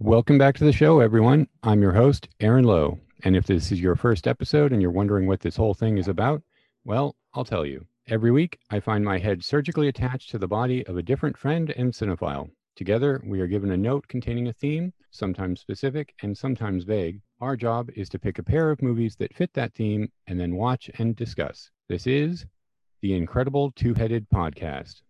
Welcome back to the show, everyone. I'm your host, Aaron Lowe. And if this is your first episode and you're wondering what this whole thing is about, well, I'll tell you. Every week, I find my head surgically attached to the body of a different friend and cinephile. Together, we are given a note containing a theme, sometimes specific and sometimes vague. Our job is to pick a pair of movies that fit that theme and then watch and discuss. This is the Incredible Two Headed Podcast.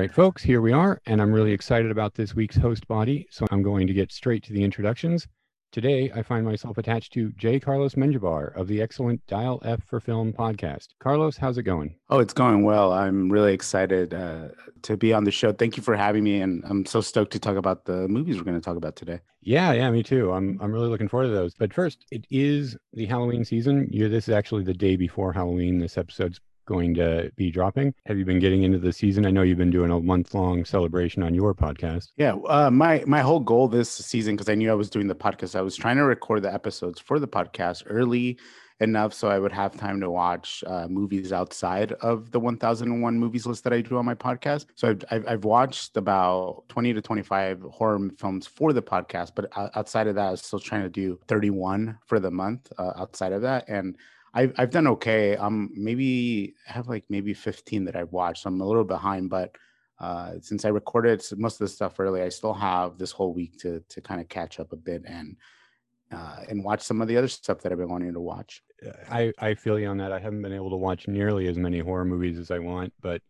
Right, folks, here we are, and I'm really excited about this week's host body, so I'm going to get straight to the introductions. Today, I find myself attached to J. Carlos Menjivar of the excellent Dial F for Film podcast. Carlos, how's it going? Oh, it's going well. I'm really excited uh, to be on the show. Thank you for having me, and I'm so stoked to talk about the movies we're going to talk about today. Yeah, yeah, me too. I'm I'm really looking forward to those. But first, it is the Halloween season. You this is actually the day before Halloween. This episode's going to be dropping. Have you been getting into the season? I know you've been doing a month long celebration on your podcast. Yeah, uh, my my whole goal this season because I knew I was doing the podcast, I was trying to record the episodes for the podcast early enough so I would have time to watch uh, movies outside of the 1001 movies list that I do on my podcast. So I've, I've, watched about 20 to 25 horror films for the podcast, but outside of that, I was still trying to do 31 for the month uh, outside of that. And I've I've done okay. Um, maybe I have like maybe 15 that I've watched. So I'm a little behind, but uh, since I recorded most of the stuff early, I still have this whole week to to kind of catch up a bit and uh, and watch some of the other stuff that I've been wanting to watch. I I feel you on that. I haven't been able to watch nearly as many horror movies as I want, but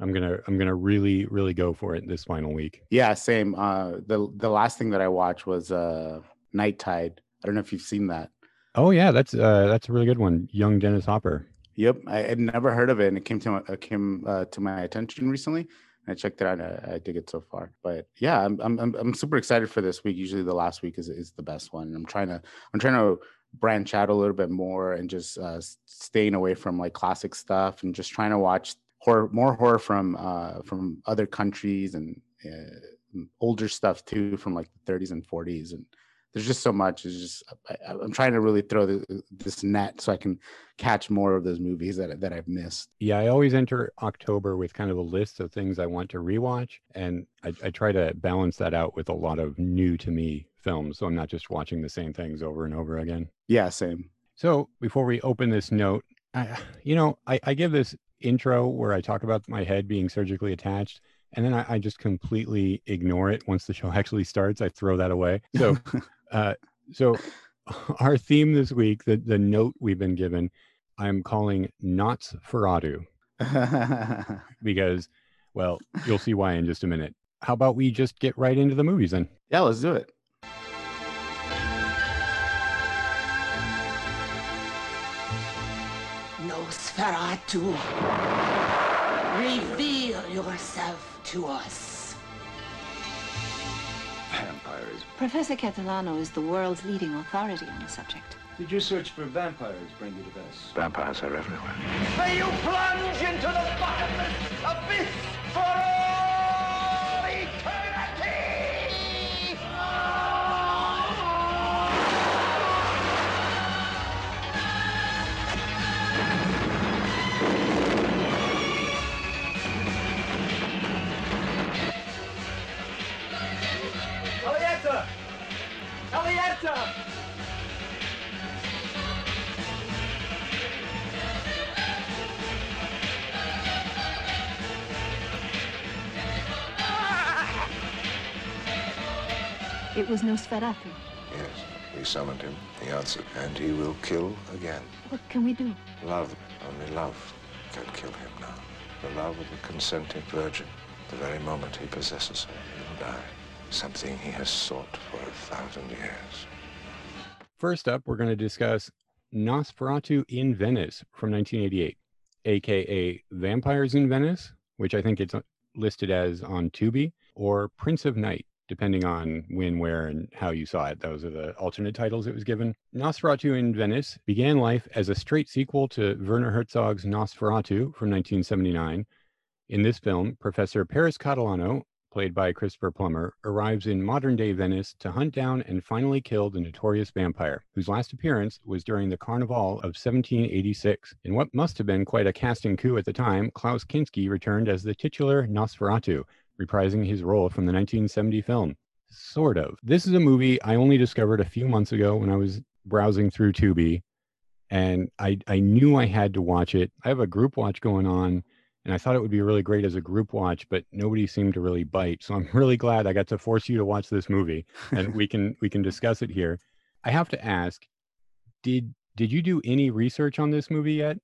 I'm gonna I'm gonna really really go for it this final week. Yeah, same. Uh, the the last thing that I watched was uh, Night Tide. I don't know if you've seen that. Oh yeah, that's uh, that's a really good one. Young Dennis Hopper. Yep, I had never heard of it, and it came to my, uh, came uh, to my attention recently. I checked it out. I, I dig it so far. But yeah, I'm, I'm I'm super excited for this week. Usually the last week is is the best one. I'm trying to I'm trying to branch out a little bit more and just uh, staying away from like classic stuff and just trying to watch horror more horror from uh, from other countries and uh, older stuff too from like the 30s and 40s and there's just so much. It's just I, am trying to really throw the, this net so I can catch more of those movies that that I've missed. Yeah, I always enter October with kind of a list of things I want to rewatch, and I, I try to balance that out with a lot of new to me films, so I'm not just watching the same things over and over again. Yeah, same. So before we open this note, I, you know, I, I give this intro where I talk about my head being surgically attached and then I, I, just completely ignore it once the show actually starts. I throw that away. So Uh, so our theme this week, the, the note we've been given, I'm calling Knots Ferratu. because, well, you'll see why in just a minute. How about we just get right into the movies then? Yeah, let's do it. Nosferatu, reveal yourself to us vampires. Professor Catalano is the world's leading authority on the subject. Did your search for vampires bring you to this? Vampires are everywhere. May you plunge into the bottomless abyss for all It was Nosferatu. Yes, we summoned him. He answered, and he will kill again. What can we do? Love, only love, can kill him now. The love of a consenting virgin. The very moment he possesses her, he will die. Something he has sought for a thousand years. First up, we're going to discuss Nosferatu in Venice from 1988, aka Vampires in Venice, which I think it's uh, listed as on Tubi, or Prince of Night, depending on when, where, and how you saw it. Those are the alternate titles it was given. Nosferatu in Venice began life as a straight sequel to Werner Herzog's Nosferatu from 1979. In this film, Professor Paris Catalano, played by Christopher Plummer, arrives in modern day Venice to hunt down and finally kill the notorious vampire, whose last appearance was during the Carnival of 1786. In what must have been quite a casting coup at the time, Klaus Kinski returned as the titular Nosferatu, reprising his role from the 1970 film. Sort of. This is a movie I only discovered a few months ago when I was browsing through Tubi, and I, I knew I had to watch it. I have a group watch going on and I thought it would be really great as a group watch, but nobody seemed to really bite. So I'm really glad I got to force you to watch this movie, and we can we can discuss it here. I have to ask, did did you do any research on this movie yet?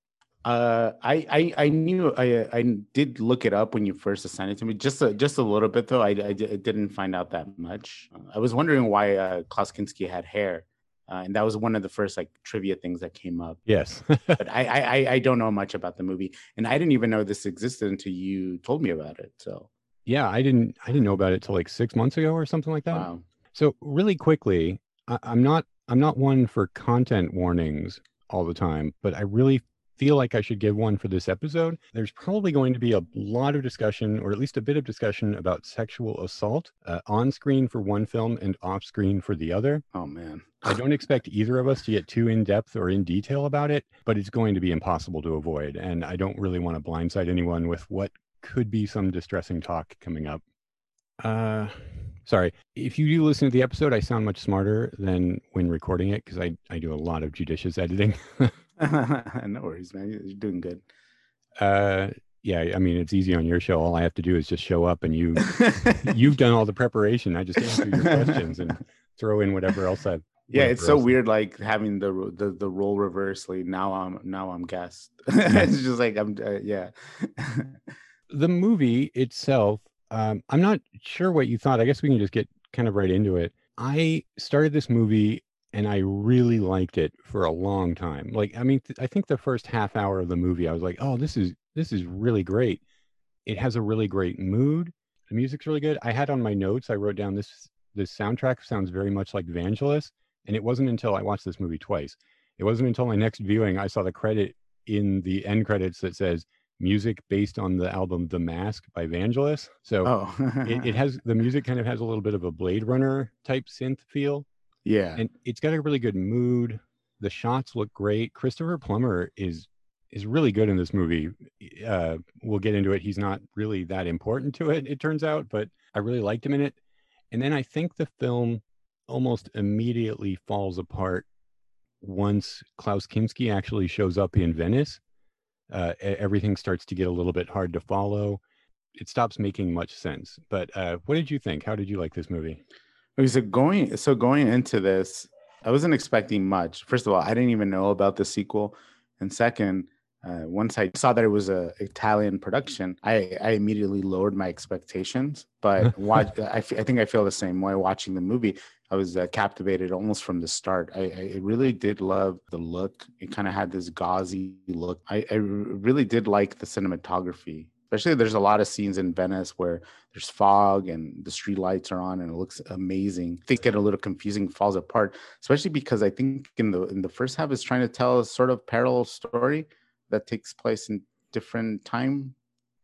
Uh, I, I I knew I I did look it up when you first assigned it to me, just a, just a little bit though. I, I, didn't find out that much. I was wondering why uh, Klaus Kinski had hair uh, and that was one of the first like trivia things that came up. Yes, but I, I I don't know much about the movie, and I didn't even know this existed until you told me about it. So yeah, I didn't I didn't know about it till like six months ago or something like that. Wow. So really quickly, I, I'm not I'm not one for content warnings all the time, but I really feel like I should give one for this episode. There's probably going to be a lot of discussion, or at least a bit of discussion, about sexual assault uh, on screen for one film and off screen for the other. Oh, man. I don't expect either of us to get too in depth or in detail about it, but it's going to be impossible to avoid. And I don't really want to blindside anyone with what could be some distressing talk coming up. Uh, sorry. If you do listen to the episode, I sound much smarter than when recording it because I, I do a lot of judicious editing. no worries, man. You're doing good. Uh, yeah. I mean, it's easy on your show. All I have to do is just show up, and you you've done all the preparation. I just answer your questions and throw in whatever else I've. Yeah, it's so weird, like having the the the role reversely. Now I'm now I'm guest. it's just like I'm uh, yeah. the movie itself, um, I'm not sure what you thought. I guess we can just get kind of right into it. I started this movie and I really liked it for a long time. Like, I mean, th- I think the first half hour of the movie, I was like, "Oh, this is this is really great." It has a really great mood. The music's really good. I had on my notes, I wrote down this this soundtrack sounds very much like Vangelis, and it wasn't until I watched this movie twice. It wasn't until my next viewing I saw the credit in the end credits that says music based on the album The Mask by Vangelis. So oh. it, it has the music kind of has a little bit of a Blade Runner type synth feel yeah. And it's got a really good mood. The shots look great. Christopher Plummer is is really good in this movie. Uh, we'll get into it. He's not really that important to it, it turns out, but I really liked him in it. And then I think the film almost immediately falls apart once Klaus Kinski actually shows up in Venice. Uh, everything starts to get a little bit hard to follow. It stops making much sense. But uh, what did you think? How did you like this movie? Okay, so going so going into this, I wasn't expecting much. First of all, I didn't even know about the sequel, and second, uh, once I saw that it was a Italian production, I, I immediately lowered my expectations. But watch, I, f- I think I feel the same way watching the movie. I was uh, captivated almost from the start. I, I really did love the look. It kind of had this gauzy look. I, I really did like the cinematography especially there's a lot of scenes in Venice where there's fog and the street lights are on and it looks amazing. Things get a little confusing, falls apart, especially because I think in the in the first half is trying to tell a sort of parallel story that takes place in different time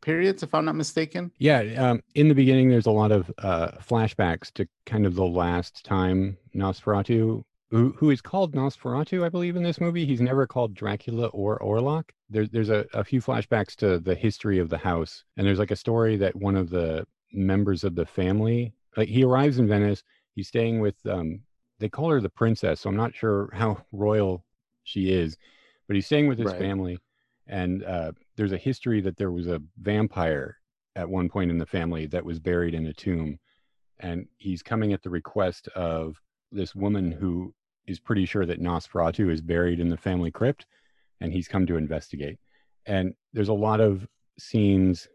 periods, if I'm not mistaken. Yeah, um, in the beginning, there's a lot of uh, flashbacks to kind of the last time Nosferatu who, who is called Nosferatu, I believe, in this movie. He's never called Dracula or Orlok. There's there's a, a few flashbacks to the history of the house, and there's like a story that one of the members of the family, like he arrives in Venice, he's staying with, um, they call her the princess, so I'm not sure how royal she is, but he's staying with his right. family, and uh, there's a history that there was a vampire at one point in the family that was buried in a tomb, and he's coming at the request of this woman who is pretty sure that Nosferatu is buried in the family crypt, and he's come to investigate. And there's a lot of scenes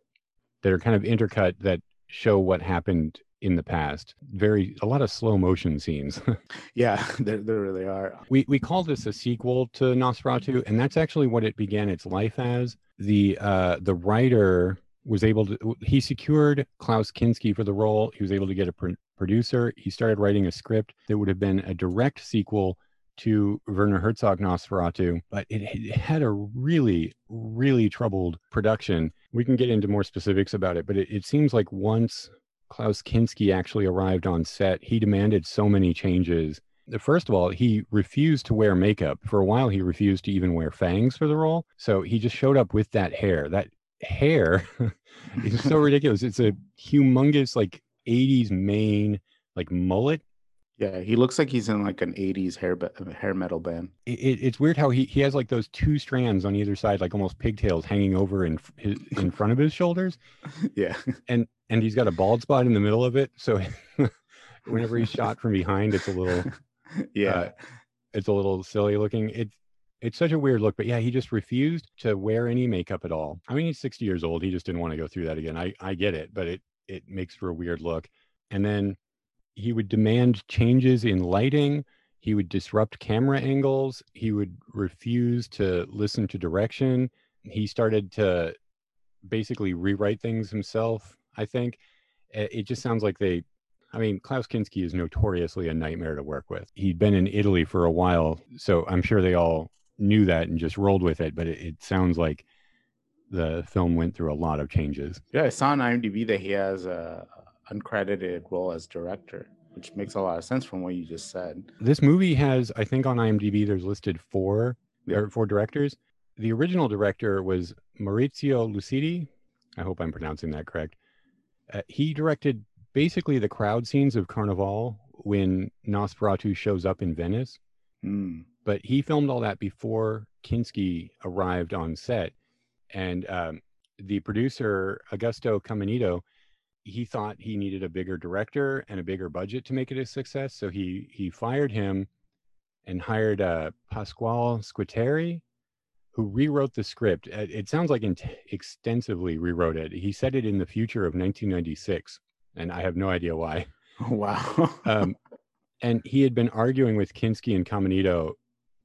that are kind of intercut that show what happened in the past. Very a lot of slow motion scenes. yeah, there, there really are. We we call this a sequel to Nosferatu, and that's actually what it began its life as. The uh, the writer was able to he secured Klaus Kinski for the role. He was able to get a producer. He started writing a script that would have been a direct sequel to Werner Herzog Nosferatu, but it, had a really, really troubled production. We can get into more specifics about it, but it, it seems like once Klaus Kinski actually arrived on set, he demanded so many changes. First of all, he refused to wear makeup. For a while, he refused to even wear fangs for the role. So he just showed up with that hair. That hair is so ridiculous. It's a humongous, like 80s mane, like mullet. Yeah, he looks like he's in like an '80s hair hair metal band. It, it, it's weird how he, he has like those two strands on either side, like almost pigtails hanging over in his, in front of his shoulders. Yeah, and and he's got a bald spot in the middle of it. So whenever he's shot from behind, it's a little yeah. uh, it's a little silly looking. It's it's such a weird look, but yeah, he just refused to wear any makeup at all. I mean, he's 60 years old. He just didn't want to go through that again. I I get it, but it it makes for a weird look. And then he would demand changes in lighting. He would disrupt camera angles. He would refuse to listen to direction. He started to basically rewrite things himself. I think it it just sounds like they I mean, Klaus Kinski is notoriously a nightmare to work with. He'd been in Italy for a while, so I'm sure they all knew that and just rolled with it. But it, it sounds like the film went through a lot of changes. Yeah, I saw on IMDb that he has a uncredited role as director, which makes a lot of sense from what you just said. This movie has, I think, on IMDb, there's listed four Yeah. or four directors. The original director was Maurizio Lucidi. I hope I'm pronouncing that correct. Uh, he directed basically the crowd scenes of Carnival when Nosferatu shows up in Venice. Hmm. but he filmed all that before Kinski arrived on set. And um, the producer, Augusto Caminito, he thought he needed a bigger director and a bigger budget to make it a success. So he he fired him and hired uh, Pasquale Squitieri, who rewrote the script. It sounds like int- extensively rewrote it. He said it in the future of 1996, and I have no idea why Wow. um, and he had been arguing with Kinski and Caminito,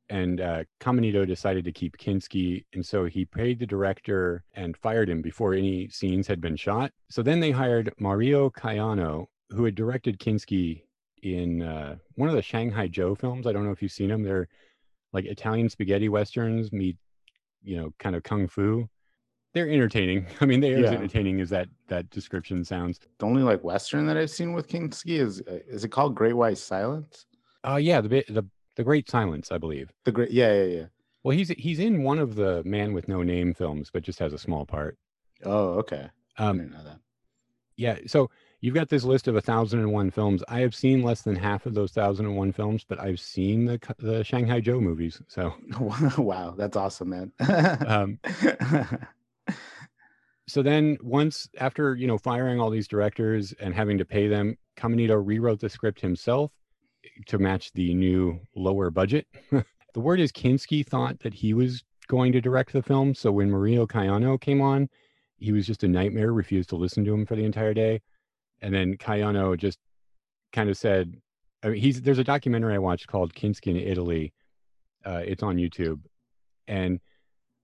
and uh, Caminito decided to keep Kinski, and so he paid the director and fired him before any scenes had been shot. So then they hired Mario Caiano, who had directed Kinski in uh, one of the Shanghai Joe films. I don't know if you've seen them. They're like Italian spaghetti westerns meet, you know, kind of kung fu. They're entertaining. I mean, they're as entertaining as that that description sounds. the only like Western that I've seen with Kinski is uh, is it called Great White Silence? Oh yeah, the bit the the Great Silence, I believe. The great, yeah, yeah, yeah. Well, he's he's in one of the Man with No Name films, but just has a small part. Oh, okay. I Um, didn't know that. yeah. So you've got this list of a thousand and one films. I have seen less than half of those thousand and one films, but I've seen the the Shanghai Joe movies. So wow, that's awesome, man. um, so then once after you know firing all these directors and having to pay them, Caminito rewrote the script himself to match the new lower budget. the word is Kinski thought that he was going to direct the film. So when Mario Caiano came on, he was just a nightmare, refused to listen to him for the entire day. And then Caiano just kind of said, I mean, he's there's a documentary I watched called Kinski in Italy. Uh, it's on YouTube. And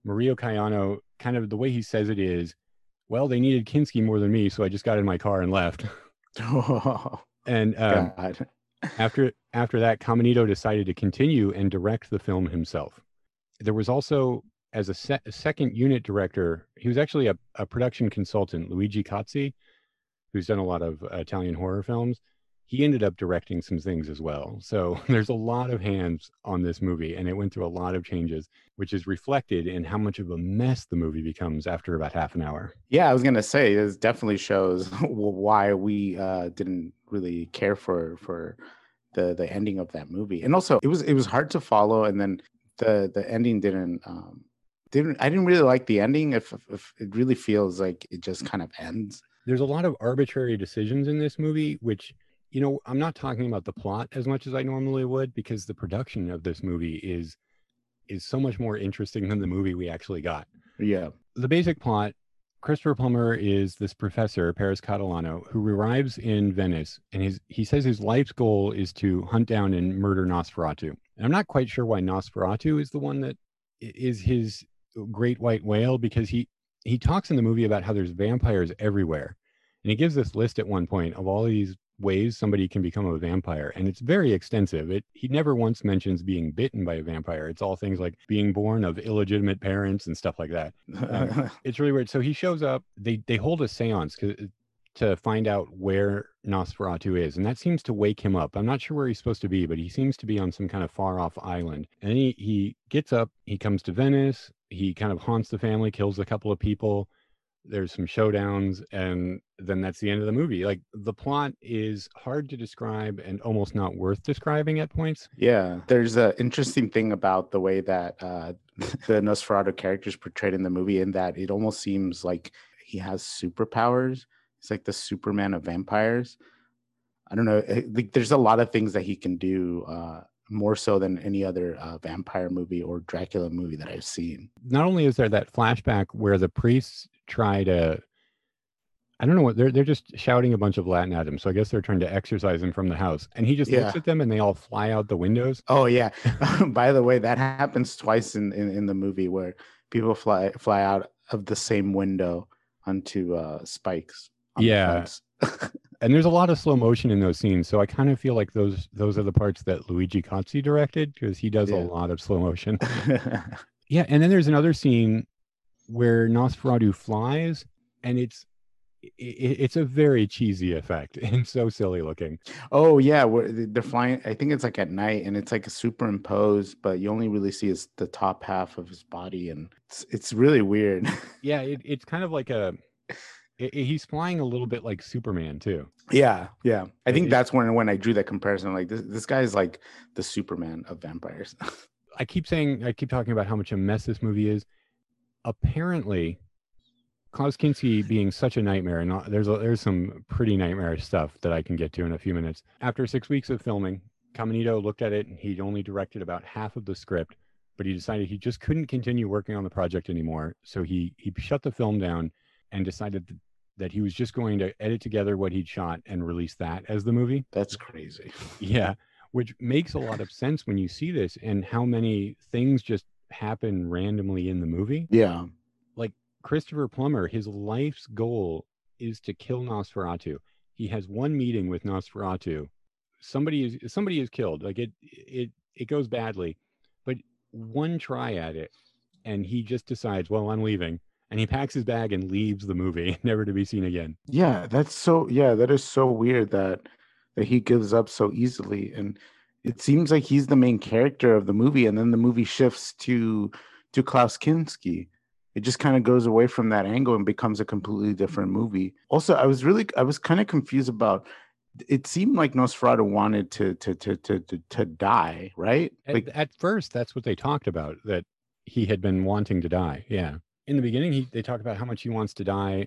Mario Caiano, kind of the way he says it is, well, they needed Kinski more than me, so I just got in my car and left. oh, And um. After after that, Caminito decided to continue and direct the film himself. There was also, as a, se- second unit director, he was actually a, a production consultant, Luigi Cozzi, who's done a lot of Italian horror films. He ended up directing some things as well. So there's a lot of hands on this movie, and it went through a lot of changes, which is reflected in how much of a mess the movie becomes after about half an hour. Yeah, I was gonna say this definitely shows why we uh, didn't really care for for the the ending of that movie, and also it was it was hard to follow, and then the the ending didn't um didn't I didn't really like the ending. If, if, it really feels like it just kind of ends. there's a lot of arbitrary decisions in this movie which you know i'm not talking about the plot as much as i normally would because the production of this movie is is so much more interesting than the movie we actually got Yeah, the basic plot christopher plummer is this professor paris catalano who arrives in venice and his he says his life's goal is to hunt down and murder nosferatu. And i'm not quite sure why nosferatu is the one that is his great white whale because he he talks in the movie about how there's vampires everywhere. And he gives this list at one point of all these ways somebody can become a vampire and it's very extensive. It he never once mentions being bitten by a vampire. It's all things like being born of illegitimate parents and stuff like that. Um, it's really weird. So he shows up they they hold a seance uh, to find out where nosferatu is and that seems to wake him up. I'm not sure where he's supposed to be but he seems to be on some kind of far off island. And he he gets up he comes to venice he kind of haunts the family kills a couple of people there's some showdowns and then that's the end of the movie like the plot is hard to describe and almost not worth describing at points Yeah, there's an interesting thing about the way that uh, the Nosferatu character is portrayed in the movie, in that it almost seems like he has superpowers. He's like the Superman of vampires. I don't know. eh, Like, there's a lot of things that he can do, uh, more so than any other uh, vampire movie or Dracula movie that I've seen. not only is there that flashback where the priests try to I don't know what they're they're just shouting a bunch of Latin at him. So I guess they're trying to exorcise him from the house. And he just Yeah. looks at them and they all fly out the windows. Oh yeah. By the way, that happens twice in, in in the movie where people fly fly out of the same window onto uh, spikes. on Yeah. And there's a lot of slow motion in those scenes. So I kind of feel like those those are the parts that Luigi Cozzi directed because he does Yeah. a lot of slow motion. Yeah, and then there's another scene where Nosferatu flies, and it's it's a very cheesy effect and so silly looking. oh yeah, they're flying. I think it's like at night, and it's like superimposed, but you only really see his the top half of his body, and it's it's really weird. Yeah, it, it's kind of like a he's flying a little bit like Superman too. yeah, yeah. I think that's when when I drew that comparison. Like this this guy is like the Superman of vampires. I keep saying I keep talking about how much a mess this movie is. Apparently, Klaus Kinski being such a nightmare, and uh, there's a, there's some pretty nightmarish stuff that I can get to in a few minutes. After six weeks of filming, Caminito looked at it and he'd only directed about half of the script, but he decided he just couldn't continue working on the project anymore. So he he shut the film down and decided th- that he was just going to edit together what he'd shot and release that as the movie. that's crazy. Yeah, which makes a lot of sense when you see this and how many things just happen randomly in the movie. Yeah. Like Christopher Plummer, his life's goal is to kill Nosferatu. He has one meeting with Nosferatu. Somebody is somebody is killed. Like it it it goes badly, but one try at it, and he just decides, well, I'm leaving, and he packs his bag and leaves the movie, never to be seen again. Yeah, that's so yeah, that is so weird that that he gives up so easily and it seems like he's the main character of the movie and then the movie shifts to to Klaus Kinski. It just kind of goes away from that angle and becomes a completely different mm-hmm. movie. Also, I was really I was kind of confused about it seemed like Nosferatu wanted to to to to to, to die, right? At, Like at first, that's what they talked about that he had been wanting to die. Yeah. In the beginning, he, they talk about how much he wants to die.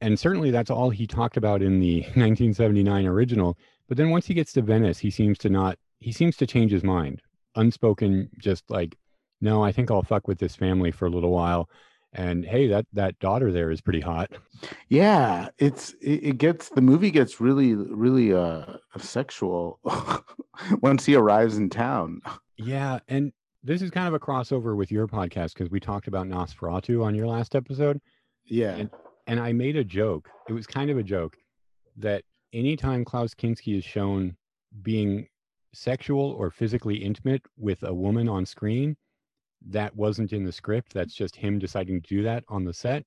And certainly that's all he talked about in the 1979 original. But then once he gets to Venice, he seems to not, he seems to change his mind. Unspoken, just like, no, I think I'll fuck with this family for a little while. And hey, that that daughter there is pretty hot. Yeah, it's it, it gets the movie gets really really uh sexual once he arrives in town. Yeah, and this is kind of a crossover with your podcast because we talked about Nosferatu on your last episode. Yeah. And- and I made a joke. It was kind of a joke that anytime Klaus Kinski is shown being sexual or physically intimate with a woman on screen, that wasn't in the script. That's just him deciding to do that on the set.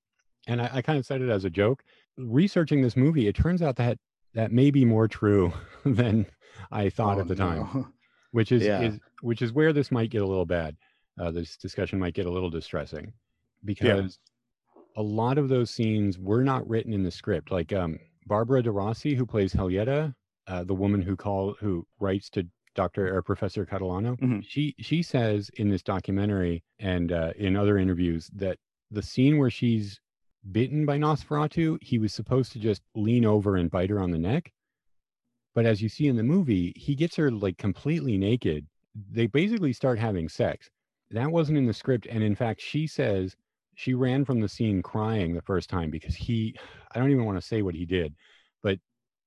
And I, I kind of said it as a joke. Researching this movie, it turns out that that may be more true than I thought Oh, at the time which is, Yeah. is which is where this might get a little bad. Uh, this discussion might get a little distressing because a lot of those scenes were not written in the script. Like um, Barbara De Rossi, who plays Helietta, uh, the woman who call who writes to Doctor or Professor Catalano, Mhm. she she says in this documentary and uh, in other interviews that the scene where she's bitten by Nosferatu, he was supposed to just lean over and bite her on the neck. But as you see in the movie, he gets her like completely naked. They basically start having sex. That wasn't in the script. And in fact, she says she ran from the scene crying the first time because he, I don't even want to say what he did, but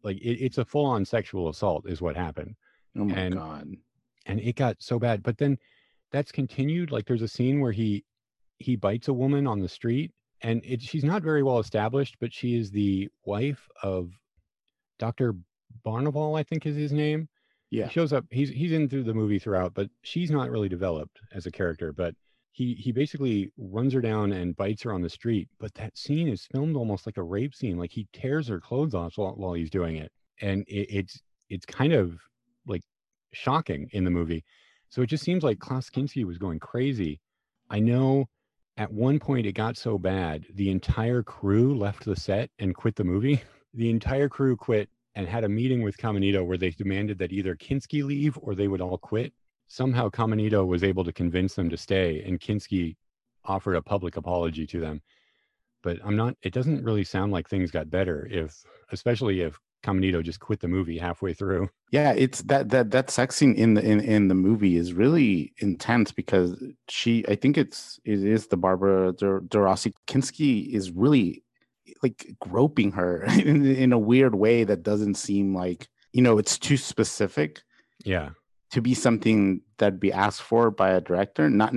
like it, it's a full on sexual assault, is what happened Oh my And- god. and it got so bad but then that's continued like there's a scene where he he bites a woman on the street and it, she's not very well established but she is the wife of dr Barnaval, I think is his name. Yeah. He shows up. He's he's in through the movie throughout, but she's not really developed as a character. But he he basically runs her down and bites her on the street. But that scene is filmed almost like a rape scene. Like he tears her clothes off while, while he's doing it, and it, it's it's kind of like shocking in the movie. So it just seems like Klaus Kinski was going crazy. I know at one point it got so bad the entire crew left the set and quit the movie. The entire crew quit and had a meeting with Caminito where they demanded that either Kinski leave or they would all quit. Somehow Caminito was able to convince them to stay, and Kinski offered a public apology to them. But I'm not. It doesn't really sound like things got better if, especially if Caminito just quit the movie halfway through. Yeah, it's that that that sex scene in the in, in the movie is really intense because she I think it's it is the Barbara Dur- Durasi Kinski is really like groping her in, in a weird way that doesn't seem like you know it's too specific Yeah. To be something that'd be asked for by a director not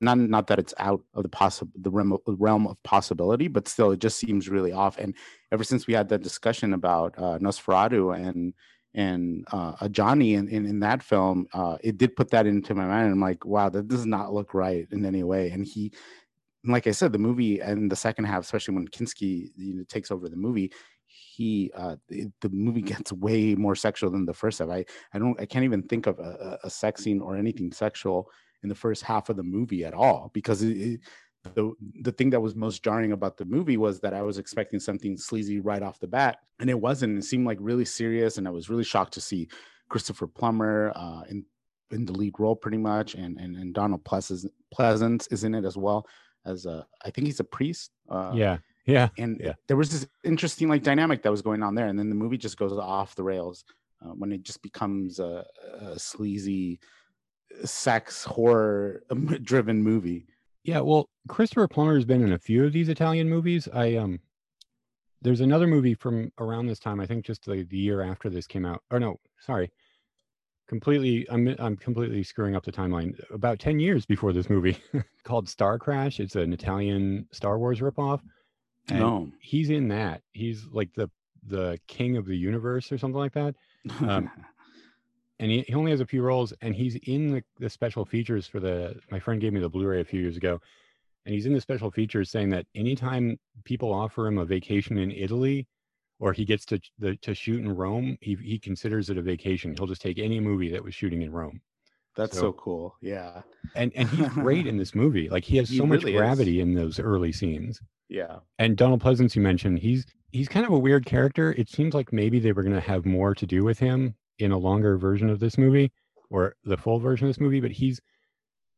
not not that it's out of the possible the realm of, realm of possibility but still it just seems really off. And ever since we had that discussion about uh, Nosferatu and and uh, Adjani in, in in that film uh, it did put that into my mind I'm like wow that does not look right in any way. And he like I said the movie and the second half especially when Kinski you know, takes over the movie he uh the, movie gets way more sexual than the first half i i don't i can't even think of a, a sex scene or anything sexual in the first half of the movie at all because it, it, the the thing that was most jarring about the movie was that I was expecting something sleazy right off the bat, and it wasn't. It seemed like really serious, and I was really shocked to see Christopher Plummer uh, in in the lead role, pretty much, and and, and Donald Pleasence, is in it as well as a I think he's a priest. Uh, yeah. Yeah. and Yeah. there was this interesting like dynamic that was going on there and then the movie just goes off the rails uh, when it just becomes a, a sleazy sex horror driven movie Yeah, well, Christopher Plummer has been in a few of these Italian movies. I um there's another movie from around this time, I think just the, the year after this came out. Or no, sorry. Completely I'm I'm completely screwing up the timeline. About 10 years before this movie called Starcrash. It's an Italian Star Wars ripoff. And no. he's in that. He's like the the king of the universe or something like that. um, and he, he only has a few roles and he's in the, the special features for the my friend gave me the blu-ray a few years ago and he's in the special features saying that anytime people offer him a vacation in italy or he gets to the, to shoot in rome he, he considers it a vacation. He'll just take any movie that was shooting in rome. That's so, so- cool. Yeah. And and he's great in this movie. Like he has He so much really is. gravity in those early scenes yeah and Donald Pleasence, you mentioned, he's he's kind of a weird character. It seems like maybe they were going to have more to do with him in a longer version of this movie or the full version of this movie. But he's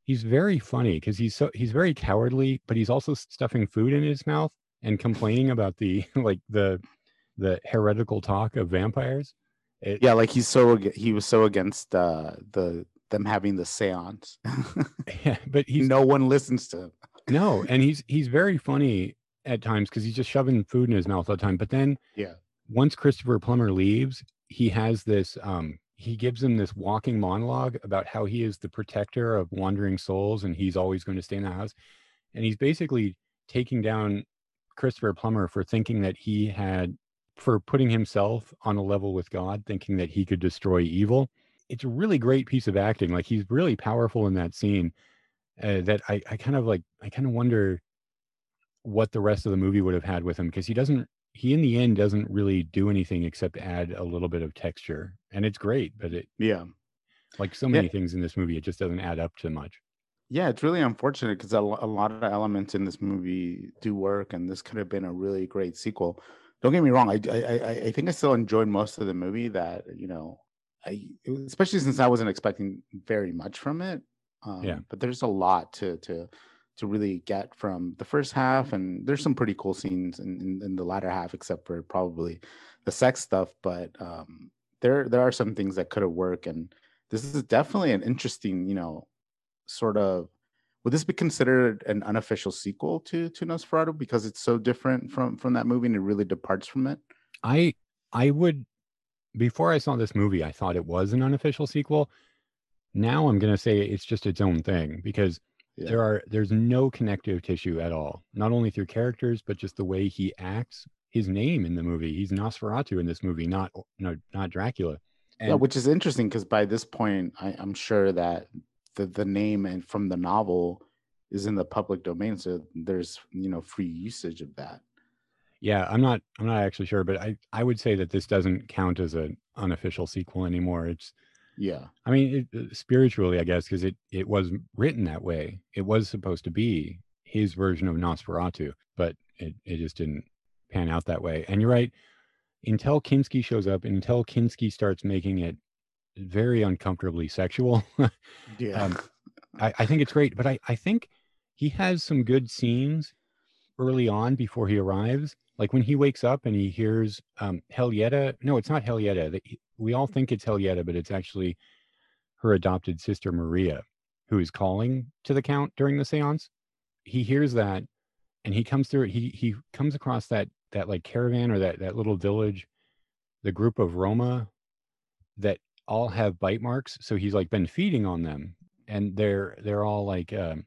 he's very funny because he's so he's very cowardly, but he's also stuffing food in his mouth and complaining about the like the the heretical talk of vampires. It, yeah like he's so he was so against uh the them having the seance yeah, but he's no one listens to him No, and he's he's very funny at times because he's just shoving food in his mouth all the time. But then, Yeah. once Christopher Plummer leaves, he has this. Um, he gives him this walking monologue about how he is the protector of wandering souls, and he's always going to stay in the house. And he's basically taking down Christopher Plummer for thinking that he had, for putting himself on a level with God, thinking that he could destroy evil. It's a really great piece of acting. Like he's really powerful in that scene uh, that I, I kind of like I kind of wonder what the rest of the movie would have had with him because he doesn't he in the end doesn't really do anything except add a little bit of texture and it's great but it yeah like so Yeah. many things in this movie it just doesn't add up to much Yeah, it's really unfortunate because a, a lot of elements in this movie do work, and this could have been a really great sequel. Don't get me wrong; I I I- I think I still enjoyed most of the movie. That you know, I especially since I wasn't expecting very much from it. Um, Yeah. But there's a lot to to to really get from the first half, and there's some pretty cool scenes in, in, in the latter half, except for probably the sex stuff. But um, there there are some things that could have worked, and this is definitely an interesting, you know, sort of would this be considered an unofficial sequel to to Nosferatu because it's so different from from that movie and it really departs from it? i i would before i saw this movie i thought it was an unofficial sequel now i'm going to say it's just its own thing because Yeah. there are there's no connective tissue at all not only through characters but just the way he acts his name in the movie. He's Nosferatu in this movie, not no, not Dracula. yeah, which is interesting because by this point, I, I'm sure that the the name and from the novel is in the public domain, so there's you know free usage of that. yeah, I'm not I'm not actually sure, but I I would say that this doesn't count as an unofficial sequel anymore. It's Yeah, I mean, it, uh, spiritually, I guess, because it it was written that way. It was supposed to be his version of Nosferatu, but it it just didn't pan out that way. And you're right. Until Kinski shows up, until Kinski starts making it very uncomfortably sexual, yeah, Um, I, I think it's great. But I I think he has some good scenes early on before he arrives. Like when he wakes up and he hears um, Helietta. No, it's not Helietta. We all think it's Helietta, but it's actually her adopted sister Maria, who is calling to the count during the séance. He hears that, and he comes through. He he comes across that that like caravan or that that little village, the group of Roma, that all have bite marks. So he's like been feeding on them, and they're they're all like um,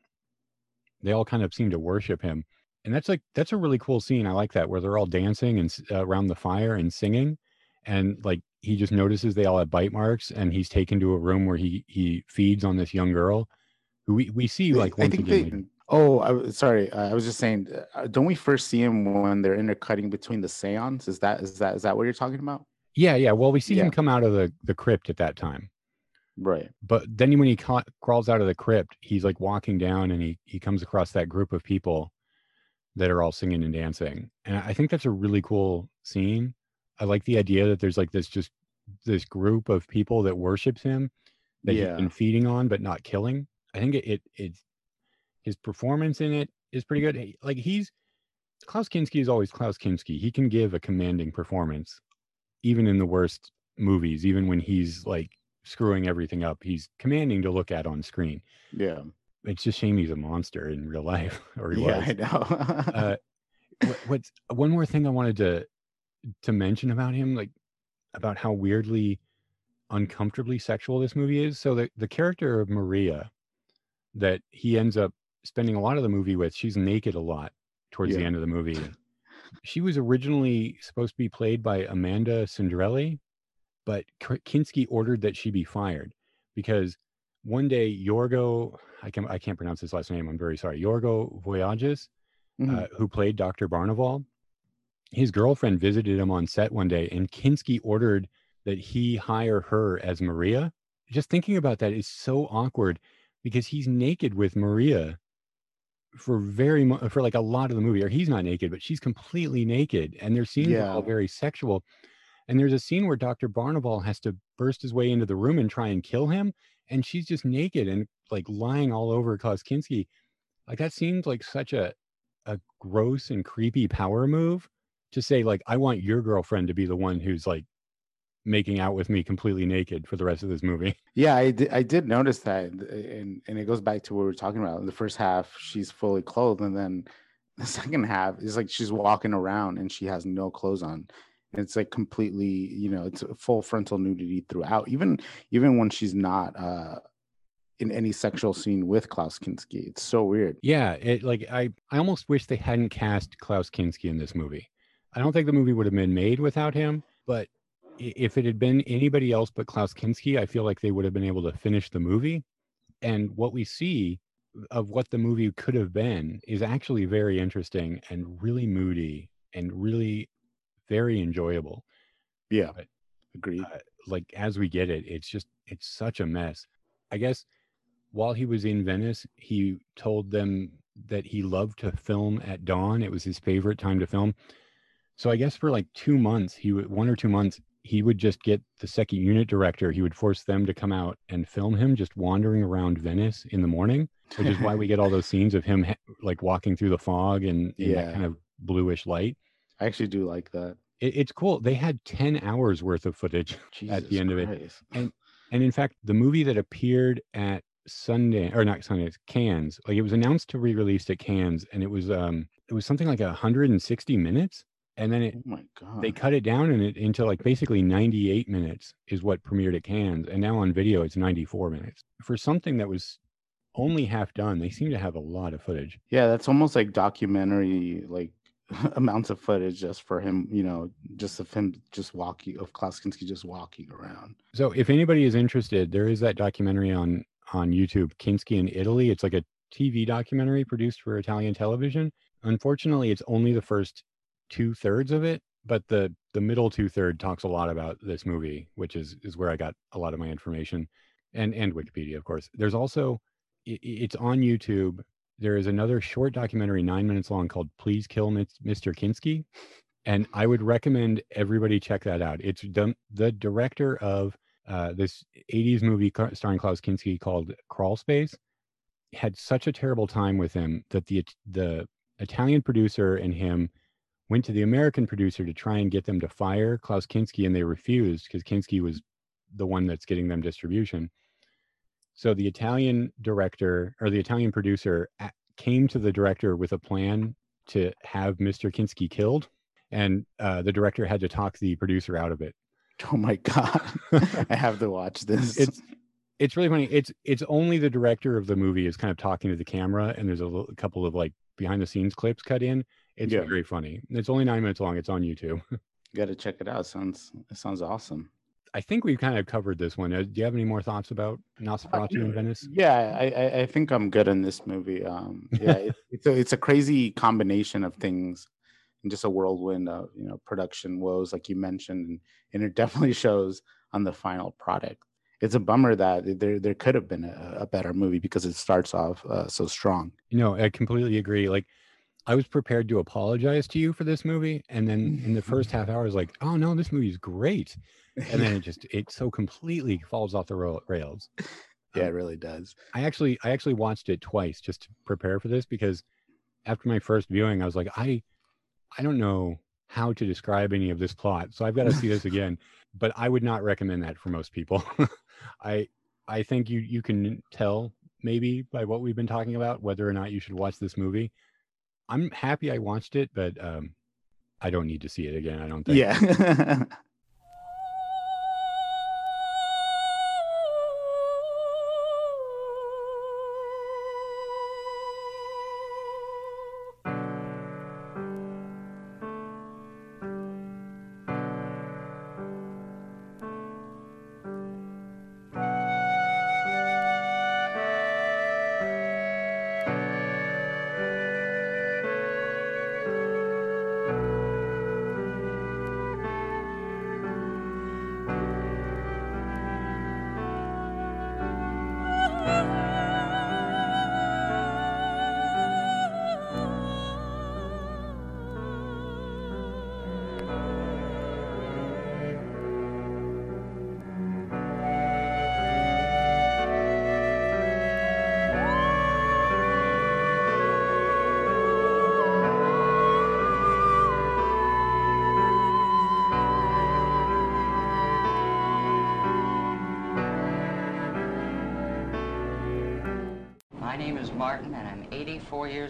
they all kind of seem to worship him and that's like that's a really cool scene i like that where they're all dancing and uh, around the fire and singing and like he just notices they all have bite marks and he's taken to a room where he he feeds on this young girl who we, we see like once again they. like- oh, I, sorry. Uh, I was just saying. Uh, don't we first see him when they're intercutting between the seance? Is that is that is that what you're talking about? yeah yeah well we see Yeah. him come out of the the crypt at that time Right. but then when he ca- crawls out of the crypt he's like walking down and he he comes across that group of people that are all singing and dancing and i think that's a really cool scene. I like the idea that there's like this just this group of people that worships him that Yeah. he's been feeding on but not killing. I think it, it it's his performance in it is pretty good. Like he's klaus kinski is always klaus kinski. He can give a commanding performance even in the worst movies even when he's like screwing everything up. He's commanding to look at on screen. Yeah. It's just shame he's a monster in real life or he Yeah, was I know. uh, what, what's one more thing I wanted to to mention about him, like about how weirdly uncomfortably sexual this movie is. So the the character of Maria that he ends up spending a lot of the movie with, she's naked a lot towards the end of the movie. She was originally supposed to be played by Amanda Sandrelli, but K- Kinski ordered that she be fired because one day Yorgo, I can I can't pronounce his last name. I'm very sorry. Yorgo Voyagis, Mhm. uh, who played Dr. Barnaval, his girlfriend visited him on set one day, and Kinski ordered that he hire her as Maria. Just thinking about that is so awkward because he's naked with Maria for very for like a lot of the movie, or he's not naked, but she's completely naked, and their scenes are all very sexual. And there's a scene where Dr. Barnaval has to burst his way into the room and try and kill him, and she's just naked and like lying all over Klaus Like that seems like such a a gross and creepy power move to say like I want your girlfriend to be the one who's like making out with me completely naked for the rest of this movie. Yeah, I did notice that, and and it goes back to what we were talking about. In the first half, she's fully clothed, and then the second half is like she's walking around and she has no clothes on. It's like completely, you know, it's a full frontal nudity throughout. Even even when she's not uh in any sexual scene with Klaus Kinski, it's so weird. Yeah, it like I I almost wish they hadn't cast Klaus Kinski in this movie. I don't think the movie would have been made without him, but if it had been anybody else but Klaus Kinski, I feel like they would have been able to finish the movie. And what we see of what the movie could have been is actually very interesting and really moody and really very enjoyable. Yeah, But- agreed. uh, like as we get it it's just it's such a mess i guess while he was in venice he told them that he loved to film at dawn it was his favorite time to film so i guess for like two months he would one or two months he would just get the second unit director he would force them to come out and film him just wandering around venice in the morning which is why we get all those scenes of him ha- like walking through the fog and in that Yeah. kind of bluish light I actually do like that. it, it's cool they had 10 hours worth of footage at the Jesus end of it. Christ. And in fact, the movie that appeared at Sunday or not Sundance, Cannes, like it was announced to re-released at Cannes, and it was um it was something like 160 minutes, and then it Oh my god. they cut it down and it into like basically 98 minutes is what premiered at Cannes, and now on video it's 94 minutes for something that was only half done. They seem to have a lot of footage. Yeah, that's almost like documentary, like amounts of footage just for him, you know, just of him just walking of Klaus Kinski just walking around. So if anybody is interested, there is that documentary on on YouTube, Kinski in Italy. It's like a TV documentary produced for Italian television. Unfortunately, it's only the first two thirds of it, but the the middle two third talks a lot about this movie, which is is where I got a lot of my information, and and Wikipedia, of course. There's also it's on YouTube. There is another short documentary, nine minutes long, called "Please Kill Mr. Kinski," and I would recommend everybody check that out. It's done the director of uh, this 80s movie starring Klaus Kinski called Crawlspace had such a terrible time with him that the the Italian producer and him went to the American producer to try and get them to fire Klaus Kinski, and they refused because Kinski was the one that's getting them distribution. So the Italian director or the Italian producer came to the director with a plan to have Mr. Kinski killed, and uh, the director had to talk the producer out of it. Oh my god. I have to watch this. It's it's really funny. It's it's only the director of the movie is kind of talking to the camera, and there's a, little- a couple of like behind the scenes clips cut in. It's Yeah. very funny. It's only nine minutes long. It's on YouTube. you gotta check it out. Sounds it sounds awesome. I think we've kind of covered this one. Uh, Do you have any more thoughts about Nosferatu in Venice? Yeah, I, I, think I'm good in this movie. Um, yeah, it, it's a it's a crazy combination of things, and just a whirlwind of you know production woes, like you mentioned, and, and it definitely shows on the final product. It's a bummer that there there could have been a, a better movie because it starts off uh, so strong. You No, I completely agree. Like, I was prepared to apologize to you for this movie, and then mm-hmm. in the first half hour, I was like, "Oh no, this movie is great," and then it just it so completely falls off the rails. yeah, um, it really does. I actually I actually watched it twice just to prepare for this because after my first viewing, I was like, I I don't know how to describe any of this plot, so I've got to see this again. But I would not recommend that for most people. I I think you you can tell maybe by what we've been talking about whether or not you should watch this movie. I'm happy I watched it, but um, I don't need to see it again. I don't think. Yeah.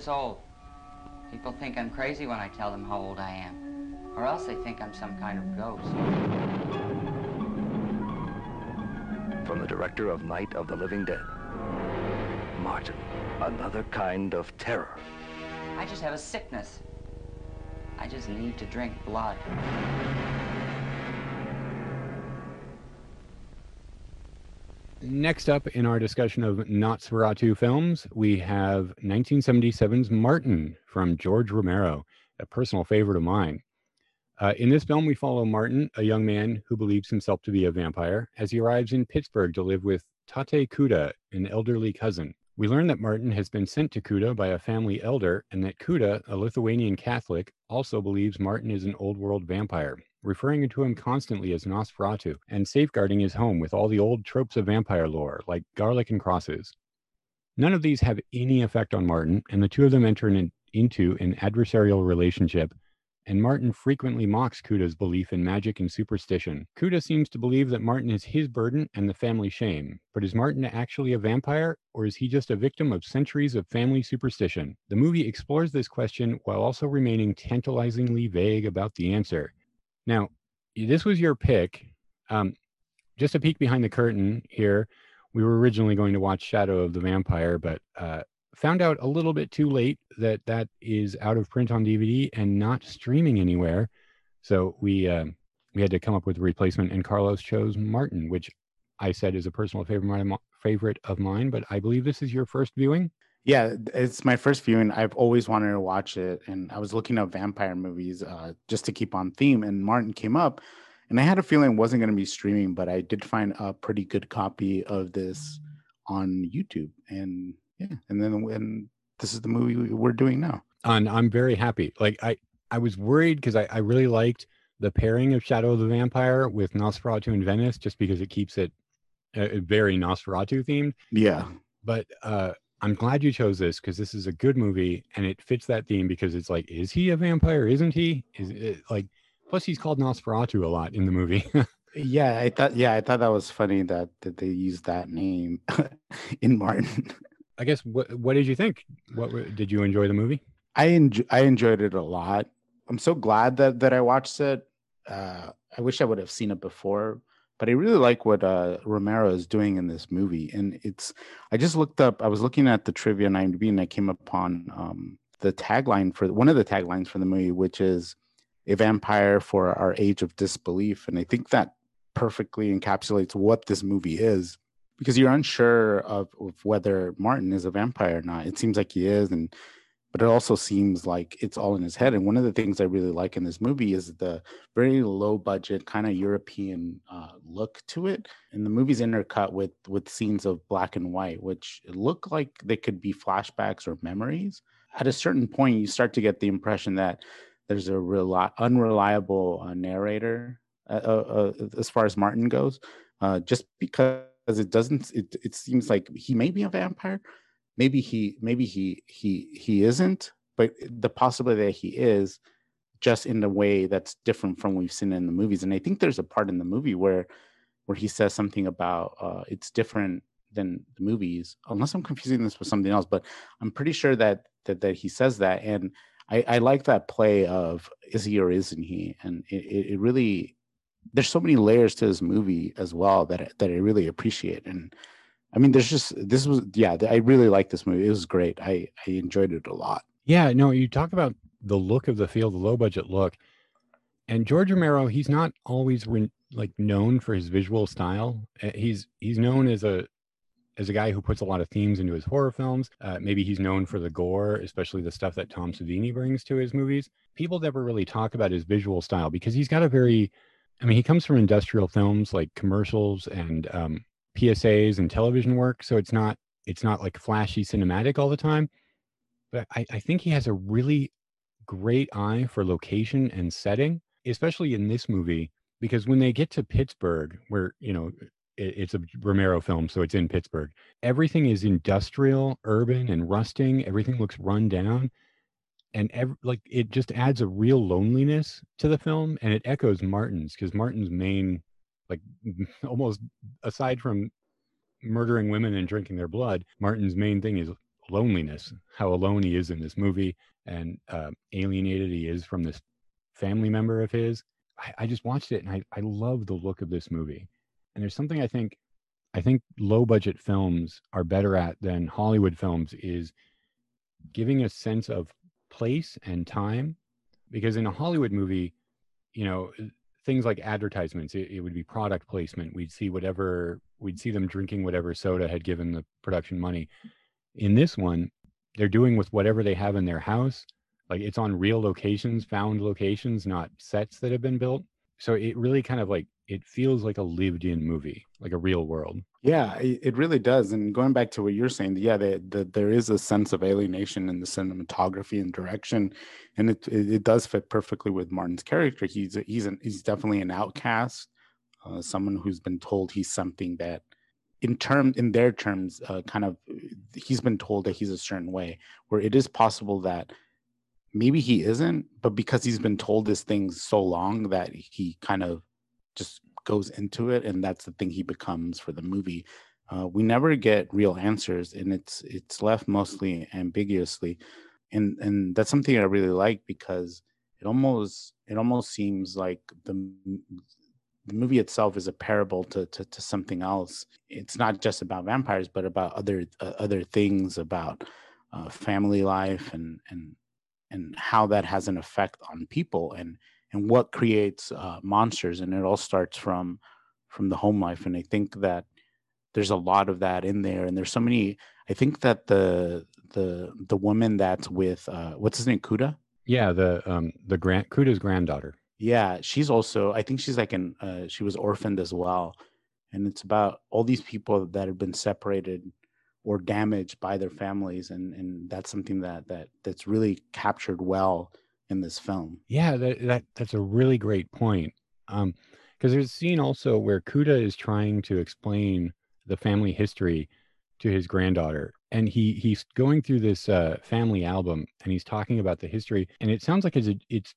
years old. People think I'm crazy when I tell them how old I am, or else they think I'm some kind of ghost. From the director of Night of the Living Dead. Martin, another kind of terror. I just have a sickness. I just need to drink blood. Next up in our discussion of Nosferatu films, we have 1977's Martin from George Romero, a personal favorite of mine. Uh, in this film, we follow Martin, a young man who believes himself to be a vampire, as he arrives in Pittsburgh to live with Tateh Cuda, an elderly cousin. We learn that Martin has been sent to Cuda by a family elder, and that Cuda, a Lithuanian Catholic, also believes Martin is an old world vampire, referring to him constantly as Nosferatu, and safeguarding his home with all the old tropes of vampire lore, like garlic and crosses. None of these have any effect on Martin, and the two of them enter in, into an adversarial relationship and Martin frequently mocks Cuda's belief in magic and superstition. Cuda seems to believe that Martin is his burden and the family shame. But is Martin actually a vampire, or is he just a victim of centuries of family superstition? The movie explores this question while also remaining tantalizingly vague about the answer. Now, this was your pick. Um, just a peek behind the curtain here. We were originally going to watch Shadow of the Vampire, but uh, found out a little bit too late that that is out of print on DVD and not streaming anywhere. So we uh, we had to come up with a replacement, and Carlos chose Martin, which I said is a personal favorite favorite of mine. But I believe this is your first viewing. Yeah, it's my first viewing. I've always wanted to watch it, and I was looking up vampire movies uh, just to keep on theme. And Martin came up, and I had a feeling it wasn't going to be streaming, but I did find a pretty good copy of this on YouTube. And yeah, and then when this is the movie we're doing now. And I'm very happy. Like I, I was worried because I, I really liked the pairing of Shadow of the Vampire with Nosferatu in Venice, just because it keeps it uh, very Nosferatu themed. Yeah. But uh, I'm glad you chose this because this is a good movie and it fits that theme because it's like, is he a vampire? Isn't he? Is it like? Plus, he's called Nosferatu a lot in the movie. yeah, I thought. Yeah, I thought that was funny that that they used that name in Martin. I guess what what did you think? What did you enjoy the movie? I enjoy, I enjoyed it a lot. I'm so glad that that I watched it. Uh, I wish I would have seen it before, but I really like what uh, Romero is doing in this movie. And it's I just looked up. I was looking at the trivia on IMDb, and I came upon um, the tagline for one of the taglines for the movie, which is "A vampire for our age of disbelief," and I think that perfectly encapsulates what this movie is because you're unsure of, of, whether Martin is a vampire or not. It seems like he is, and but it also seems like it's all in his head. And one of the things I really like in this movie is the very low budget kind of European uh, look to it. And the movie's intercut with with scenes of black and white, which look like they could be flashbacks or memories. At a certain point, you start to get the impression that there's a real unreliable uh, narrator uh, uh, uh, as far as Martin goes, uh, just because it doesn't it, it seems like he may be a vampire maybe he maybe he he he isn't but the possibility that he is just in a way that's different from what we've seen in the movies. And i think there's a part in the movie where where he says something about uh, it's different than the movies. Unless i'm confusing this with something else but i'm pretty sure that that, that he says that. And I, I like that play of is he or isn't he? And it, it really there's so many layers to this movie as well that that I really appreciate. And I mean, there's just this was yeah, I really like this movie. It was great. I I enjoyed it a lot. Yeah, no, you talk about the look of the field, the low budget look, and George Romero. He's not always re- like known for his visual style. Eh, he's he's known as a as a guy who puts a lot of themes into his horror films. Uh, maybe he's known for the gore, especially the stuff that Tom Savini brings to his movies. People never really talk about his visual style because he's got a very I mean, he comes from industrial films like commercials and um, PSAs and television work, so it's not it's not like flashy cinematic all the time. But I, I think he has a really great eye for location and setting, especially in this movie, because when they get to Pittsburgh, where you know it, it's a Romero film, so it's in Pittsburgh, everything is industrial, urban, and rusting. Everything looks run down and every, like it just adds a real loneliness to the film and it echoes martin's because martin's main like almost aside from murdering women and drinking their blood martin's main thing is loneliness how alone he is in this movie and uh, alienated he is from this family member of his. I, I just watched it and I, I love the look of this movie. And there's something i think i think low budget films are better at than hollywood films is giving a sense of place and time. Because in a hollywood movie you know things like advertisements it, it, would be product placement. We'd see whatever we'd see them drinking whatever soda had given the production money. In this one they're doing with whatever they have in their house. Like it's on real locations found locations not sets that have been built. So it really kind of like it feels like a lived in movie like a real world. Yeah it really does and going back to what you're saying yeah the, the, there is a sense of alienation in the cinematography and direction and it, it, it does fit perfectly with martin's character. He's a, he's an, he's definitely an outcast uh, someone who's been told he's something that in term in their terms uh, kind of he's been told that he's a certain way where it is possible that maybe he isn't but because he's been told this thing so long that he kind of just goes into it and that's the thing he becomes for the movie. Uh, we never get real answers and it's it's left mostly ambiguously. And and that's something i really like because it almost it almost seems like the the movie itself is a parable to, to, to something else. It's not just about vampires but about other uh, other things about uh, family life and and and how that has an effect on people. And and what creates uh, monsters and it all starts from from the home life and i think that there's a lot of that in there and there's so many i think that the the the woman that's with uh what's his name cuda Yeah, the um the grand Cuda's granddaughter. yeah she's also i think she's like an uh, she was orphaned as well and it's about all these people that have been separated or damaged by their families and and that's something that that that's really captured well in this film Yeah, that, that that's a really great point. Um, because there's a scene also where Cuda is trying to explain the family history to his granddaughter, and he he's going through this uh, family album, and he's talking about the history, and it sounds like it's a, it's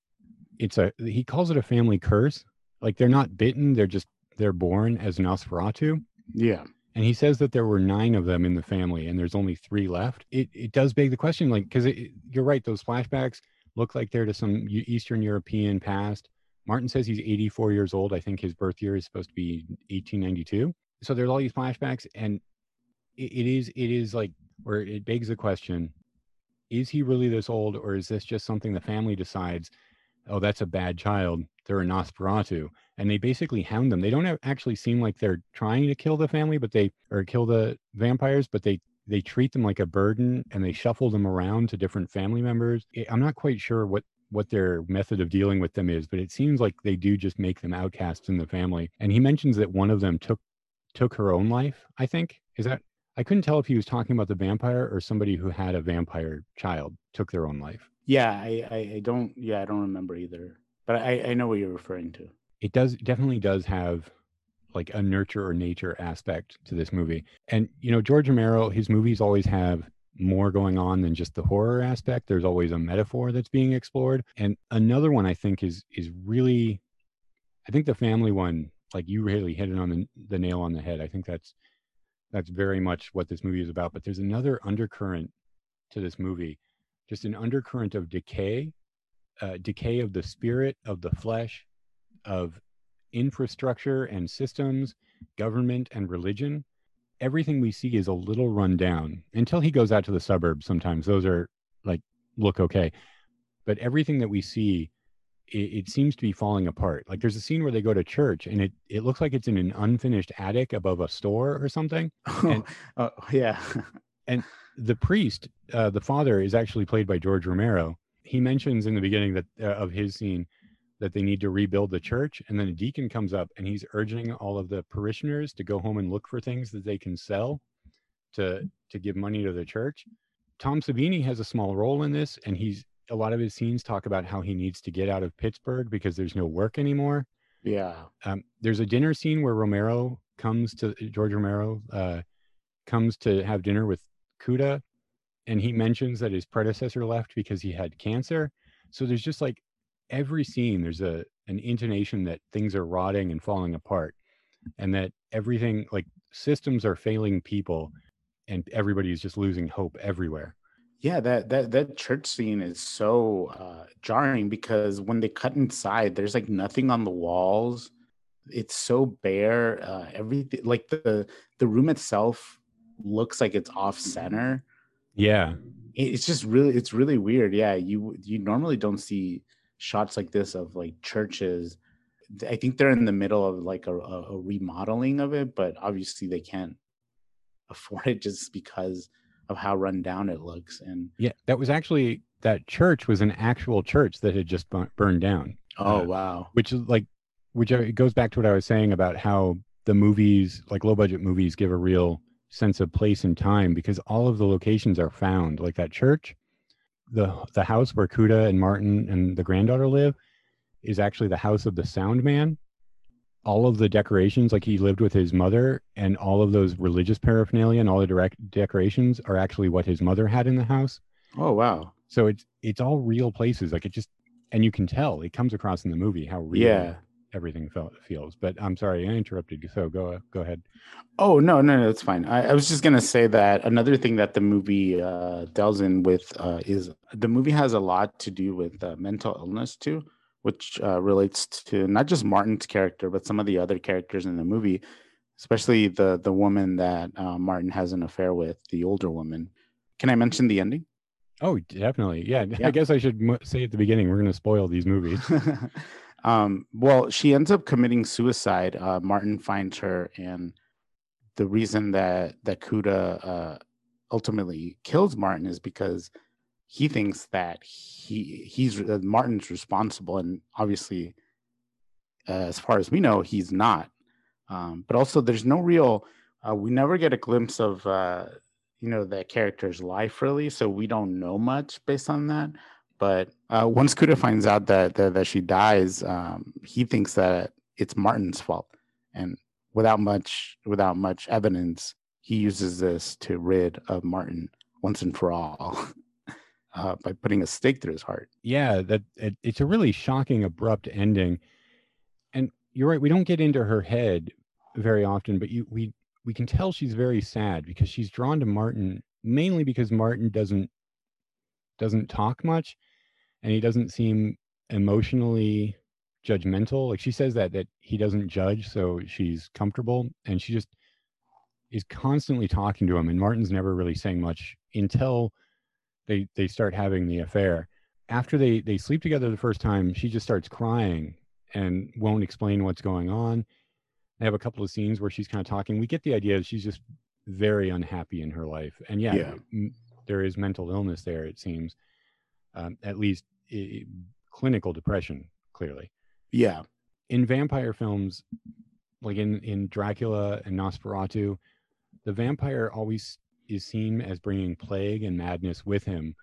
it's a he calls it a family curse. Like they're not bitten; they're just they're born as Nosferatu. yeah and he says that there were nine of them in the family and there's only three left it, it does beg the question like because you're right those flashbacks look like they're to some eastern european past. Martin says he's 84 years old. I think his birth year is supposed to be 1892 so there's all these flashbacks and it, it is it is like where it begs the question is he really this old or is this just something the family decides oh that's a bad child they're a nosferatu and they basically hound them. They don't have, actually seem like they're trying to kill the family, but they or kill the vampires, but they they treat them like a burden and they shuffle them around to different family members. I- I'm not quite sure what what their method of dealing with them is, but it seems like they do just make them outcasts in the family. And he mentions that one of them took took her own life. I think is that I couldn't tell if he was talking about the vampire or somebody who had a vampire child took their own life. yeah i i, I don't yeah i don't remember either but i i know what you're referring to it does definitely does have like a nurture or nature aspect to this movie. And you know, George Romero, his movies always have more going on than just the horror aspect. There's always a metaphor that's being explored. And another one I think is is really I think the family one, like you really hit it on the, the nail on the head. I think that's that's very much what this movie is about. But there's another undercurrent to this movie, just an undercurrent of decay, uh, decay of the spirit, of the flesh, of infrastructure and systems, government and religion. Everything we see is a little run down until he goes out to the suburbs. Sometimes those are like look okay, but everything that we see, it, it seems to be falling apart. Like there's a scene where they go to church and it it looks like it's in an unfinished attic above a store or something. And- oh yeah and the priest, uh, the father, is actually played by George Romero. He mentions in the beginning that uh, of his scene that they need to rebuild the church, and then a deacon comes up and he's urging all of the parishioners to go home and look for things that they can sell to to give money to the church. Tom Savini has a small role in this, and he's a lot of his scenes talk about how he needs to get out of Pittsburgh because there's no work anymore. yeah Um, there's a dinner scene where Romero comes to George Romero uh, comes to have dinner with Cuda, and he mentions that his predecessor left because he had cancer. So there's just like every scene, there's a an intonation that things are rotting and falling apart, and that everything like systems are failing people, and everybody is just losing hope everywhere. Yeah, that that that church scene is so uh, jarring because when they cut inside, there's like nothing on the walls. It's so bare. Uh, everything like the the room itself looks like it's off center. Yeah, It's just really it's really weird. Yeah, you you normally don't see shots like this of like churches. I think they're in the middle of like a, a, remodeling of it, but obviously they can't afford it just because of how run down it looks. And yeah. That was actually that church was an actual church that had just burned down. oh Uh, wow, which is like which uh, it goes back to what i was saying about how the movies like low budget movies give a real sense of place and time because all of the locations are found like that church the the house where cuda and martin and the granddaughter live is actually the house of the sound man. All of the decorations like he lived with his mother and all of those religious paraphernalia and all the direct decorations are actually what his mother had in the house. Oh wow, so it's it's all real places. Like it just and you can tell it comes across in the movie how real yeah. Everything felt feels. But I'm sorry, I interrupted you. So go go ahead. Oh no, no, no, it's fine. I, I was just gonna say that another thing that the movie uh, delves in with uh, is the movie has a lot to do with uh, mental illness too, which uh, relates to not just Martin's character but some of the other characters in the movie, especially the the woman that uh, Martin has an affair with, the older woman. Can I mention the ending? Oh, definitely. Yeah, Yeah. I guess I should say at the beginning we're going to spoil these movies. um, well, she ends up committing suicide. Uh, Martin finds her, and the reason that that Cuda uh, ultimately kills Martin is because he thinks that he he's uh, Martin's responsible, and obviously, uh, as far as we know, he's not. Um, but also, there's no real. Uh, we never get a glimpse of uh, you know that character's life really, so we don't know much based on that. But uh, once Cuda finds out that that, that she dies, um, he thinks that it's Martin's fault, and without much without much evidence, he uses this to rid of Martin once and for all uh, by putting a stake through his heart. yeah, that it, it's a really shocking, abrupt ending. And you're right, we don't get into her head very often, but you we we can tell she's very sad because she's drawn to Martin mainly because Martin doesn't doesn't talk much and he doesn't seem emotionally judgmental. Like she says that that he doesn't judge, so she's comfortable and she just is constantly talking to him and Martin's never really saying much until they they start having the affair. After they they sleep together the first time, she just starts crying and won't explain what's going on. They have a couple of scenes where she's kind of talking. We get the idea that she's just very unhappy in her life. And yeah, Yeah. m- there is mental illness there, it seems. Um, at least clinical depression, clearly. Yeah, In vampire films, like in, in Dracula and Nosferatu, the vampire always is seen as bringing plague and madness with him.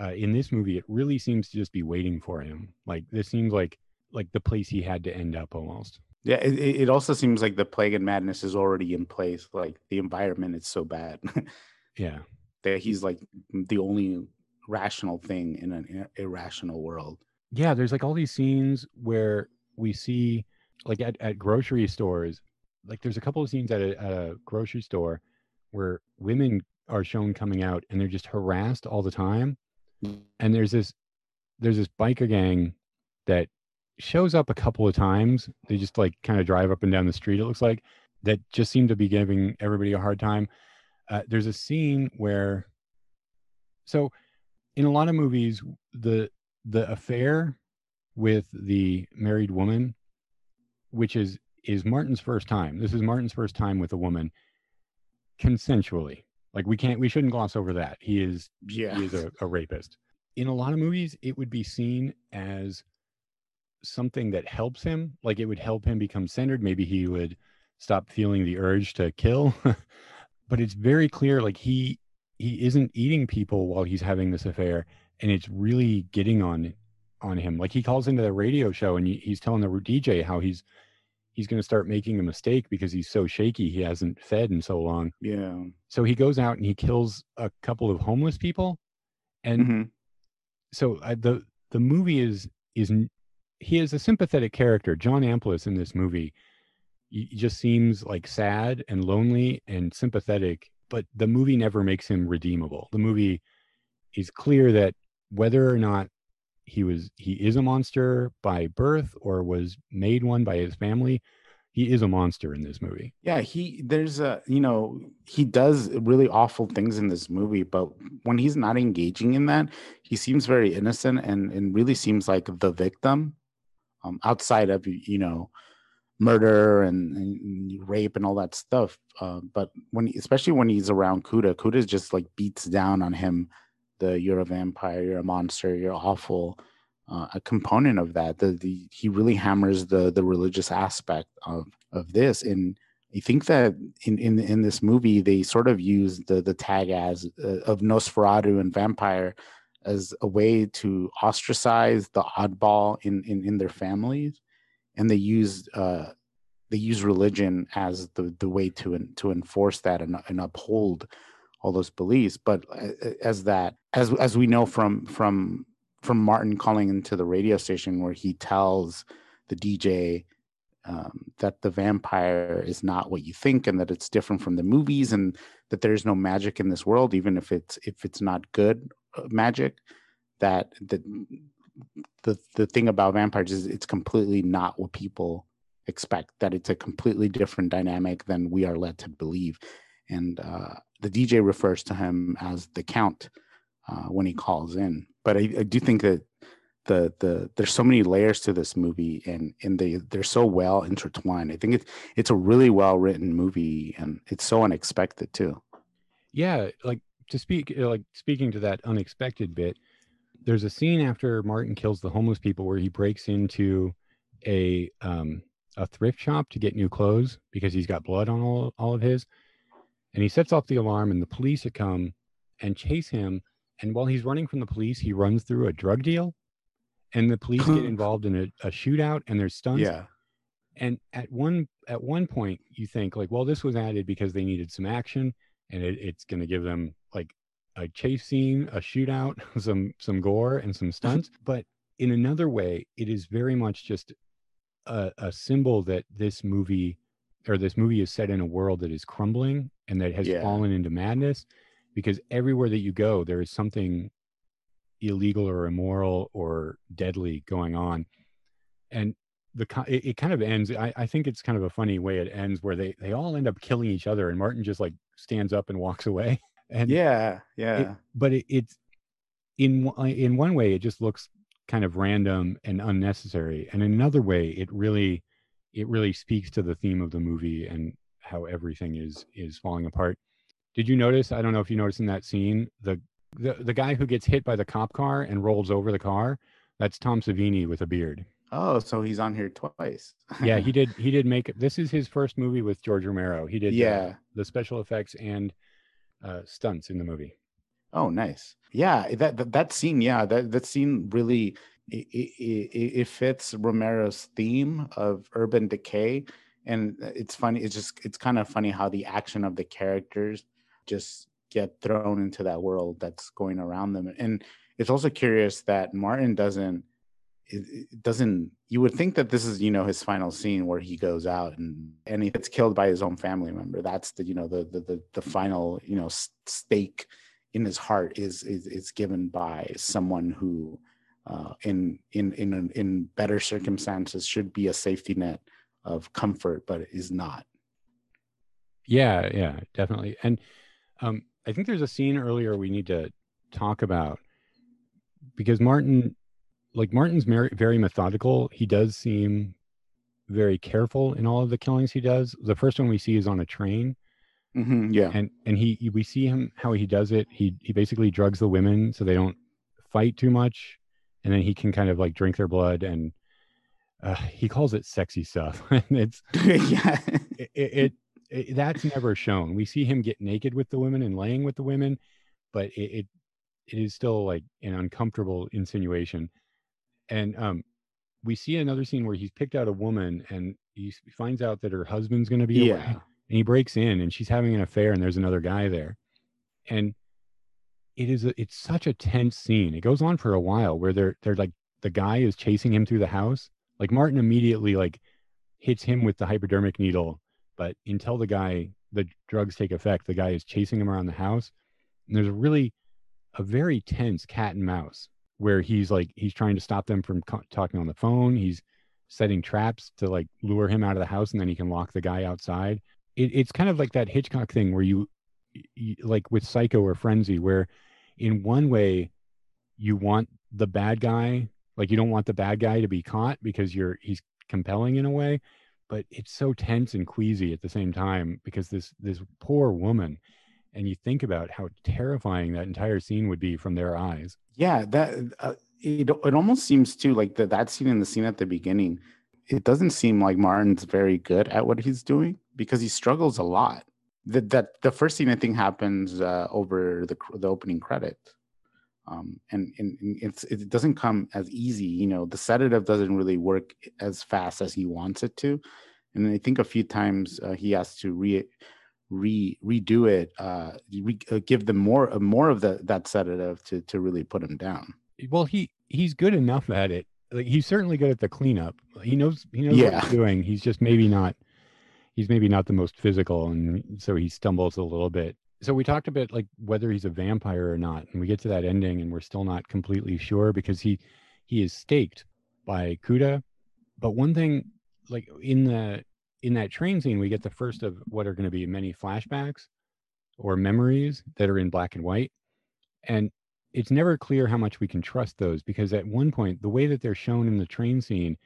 Uh, in this movie, it really seems to just be waiting for him. Like this seems like like the place he had to end up almost. yeah. It it also seems like the plague and madness is already in place. Like the environment is so bad Yeah. that he's like the only rational thing in an ir- irrational world. yeah there's like all these scenes where we see like at, at grocery stores like there's a couple of scenes at a, at a grocery store where women are shown coming out and they're just harassed all the time. And there's this there's this biker gang that shows up a couple of times. They just like kind of drive up and down the street it looks like that just seem to be giving everybody a hard time. Uh, there's a scene where so in a lot of movies the the affair with the married woman which is is martin's first time this is martin's first time with a woman consensually. Like we can't we shouldn't gloss over that. He is Yeah, he is a, a rapist. In a lot of movies it would be seen as something that helps him like it would help him become centered. Maybe he would stop feeling the urge to kill. But it's very clear like he he isn't eating people while he's having this affair and it's really getting on on him like he calls into the radio show and he's telling the dj how he's he's going to start making a mistake because he's so shaky he hasn't fed in so long yeah. so he goes out and he kills a couple of homeless people and Mhm. so uh, the the movie is is he is a sympathetic character john amplas in this movie he just seems like sad and lonely and sympathetic but the movie never makes him redeemable. The movie is clear that whether or not he was he is a monster by birth or was made one by his family he is a monster in this movie. Yeah, he there's a you know he does really awful things in this movie, but when he's not engaging in that, he seems very innocent and and really seems like the victim, um, outside of you know murder and, and rape and all that stuff. Uh, but when especially when he's around Cuda, Cuda just like beats down on him. The you're a vampire, you're a monster, you're awful. Uh, a component of that, the, the he really hammers the the religious aspect of of this and I think that in, in in this movie they sort of use the the tag as uh, of Nosferatu and vampire as a way to ostracize the oddball in in, in their families, and they use uh, they use religion as the the way to to enforce that and, and uphold all those beliefs. But uh, as that as as we know from from from Martin calling into the radio station where he tells the DJ um, that the vampire is not what you think and that it's different from the movies and that there's no magic in this world even if it's if it's not good uh, magic that the the the thing about vampires is it's completely not what people expect that it's a completely different dynamic than we are led to believe and uh, the DJ refers to him as the Count uh, when he calls in. But I, I do think that the the there's so many layers to this movie and and they they're so well intertwined. I think it's it's a really well written movie and it's so unexpected too. Yeah, like to speak like speaking to that unexpected bit, there's a scene after Martin kills the homeless people where he breaks into a um a thrift shop to get new clothes because he's got blood on all, all of his. And he sets off the alarm and the police had come and chase him. And while he's running from the police, he runs through a drug deal and the police get involved in a, a shootout and there's stunts. Yeah. And at one at one point you think like, well, this was added because they needed some action and it, it's gonna give them like a chase scene, a shootout, some some gore and some uh-huh. stunts. but in another way, it is very much just a, a symbol that this movie or this movie is set in a world that is crumbling and that has Yeah. fallen into madness because everywhere that you go there is something illegal or immoral or deadly going on and the it, it kind of ends I, I think it's kind of a funny way it ends where they they all end up killing each other and martin just like stands up and walks away and Yeah, yeah. it, but it, it's in one- in one way it just looks kind of random and unnecessary and in another way it really it really speaks to the theme of the movie and how everything is is falling apart did you notice i don't know if you noticed in that scene the the, the guy who gets hit by the cop car and rolls over the car that's tom savini with a beard oh, so he's on here twice. yeah he did he did make this is his first movie with george romero he did uh, Yeah. the special effects and uh stunts in the movie Oh, nice. Yeah, that that, that scene. Yeah, that that scene really it, it, it it fits Romero's theme of urban decay, and it's funny. It's just it's kind of funny how the action of the characters just get thrown into that world that's going around them, and it's also curious that Martin doesn't. It, it doesn't you would think that this is you know his final scene where he goes out and and he gets killed by his own family member that's the you know the the the, the final you know stake in his heart is is, is given by someone who uh, in in in in better circumstances should be a safety net of comfort but is not Yeah, yeah, definitely. And um, I think there's a scene earlier we need to talk about because Martin, like Martin's very, very methodical. He does seem very careful in all of the killings he does. The first one we see is on a train, Mhm, yeah and and he we see him how he does it. He he basically drugs the women so they don't fight too much, and then he can kind of like drink their blood and. Uh, he calls it sexy stuff. and it's yeah it, it, it, it that's never shown. We see him get naked with the women and laying with the women, but it it, it is still like an uncomfortable insinuation. And um, we see another scene where he's picked out a woman and he finds out that her husband's going to be away, yeah and he breaks in and she's having an affair and there's another guy there, and it is a, it's such a tense scene. It goes on for a while where they're they're like the guy is chasing him through the house. Like Martin immediately like hits him with the hypodermic needle, but until the guy the drugs take effect, the guy is chasing him around the house. And there's a really a very tense cat and mouse where he's like he's trying to stop them from co- talking on the phone. He's setting traps to like lure him out of the house, and then he can lock the guy outside. It, it's kind of like that Hitchcock thing where you, you like with Psycho or Frenzy, where in one way you want the bad guy like you don't want the bad guy to be caught because you're he's compelling in a way but it's so tense and queasy at the same time because this this poor woman and you think about how terrifying that entire scene would be from their eyes. Yeah that uh, it, it almost seems too like the, that scene in the scene at the beginning it doesn't seem like martin's very good at what he's doing because he struggles a lot. That that the first scene i think happens uh, over the the opening credit. Um and, and it doesn't come as easy you know the sedative doesn't really work as fast as he wants it to. And i think a few times uh, he has to re re redo it uh, re, uh give them more uh, more of the that sedative to to really put him down. Well he he's good enough at it. Like he's certainly good at the cleanup. He knows he knows what he's doing. He's just maybe not he's maybe not the most physical and so he stumbles a little bit. So we talked a bit like whether he's a vampire or not and we get to that ending and we're still not completely sure because he he is staked by cuda. But one thing like in the in that train scene we get the first of what are going to be many flashbacks or memories that are in black and white. And it's never clear how much we can trust those because at one point, the way that they're shown in the train scene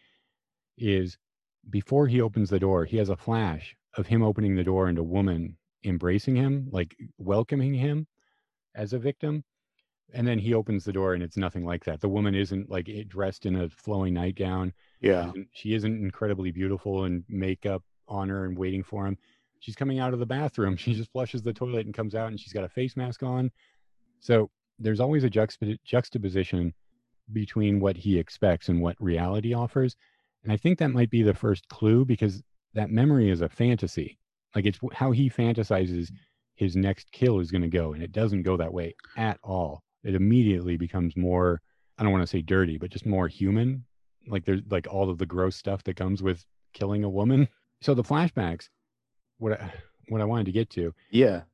is before he opens the door, he has a flash of him opening the door and a woman embracing him, like welcoming him as a victim. And then he opens the door and it's nothing like that. The woman isn't like eh, dressed in a flowing nightgown. Yeah. She isn't incredibly beautiful and makeup on her and waiting for him. She's coming out of the bathroom. She just flushes the toilet and comes out and she's got a face mask on. So there's always a juxtap- juxtaposition between what he expects and what reality offers. And I think that might be the first clue because that memory is a fantasy. Like it's how he fantasizes his next kill is going to go. And it doesn't go that way at all. It immediately becomes more, I don't want to say dirty, but just more human. Like there's like all of the gross stuff that comes with killing a woman. So the flashbacks, what I, what I wanted to get to Yeah.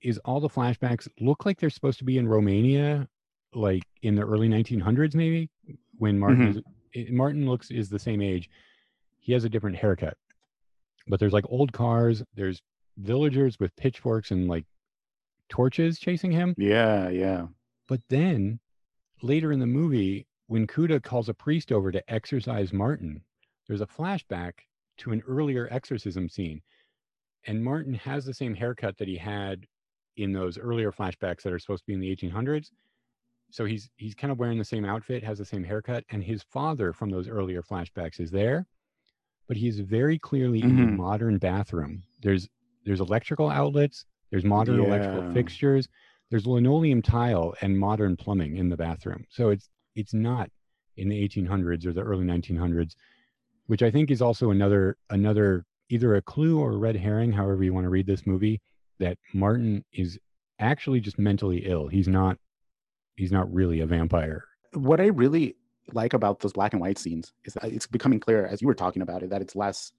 is all the flashbacks look like they're supposed to be in Romania, like in the early 1900s, maybe when Martin mm-hmm. is, Martin looks is the same age. He has a different haircut, but there's like old cars. There's villagers with pitchforks and like torches chasing him. Yeah. Yeah. But then later in the movie, when Cuda calls a priest over to exorcise Martin, there's a flashback to an earlier exorcism scene. And Martin has the same haircut that he had in those earlier flashbacks that are supposed to be in the 1800s. So he's he's kind of wearing the same outfit, has the same haircut, and his father from those earlier flashbacks is there, but he's very clearly in a mm-hmm. modern bathroom. There's there's electrical outlets, there's modern electrical fixtures, there's linoleum tile and modern plumbing in the bathroom. So it's it's not in the 1800s or the early 1900s, which I think is also another another either a clue or a red herring, however you want to read this movie, that Martin is actually just mentally ill. He's not he's not really a vampire. what I really like about those black and white scenes is that it's becoming clear as you were talking about it that it's less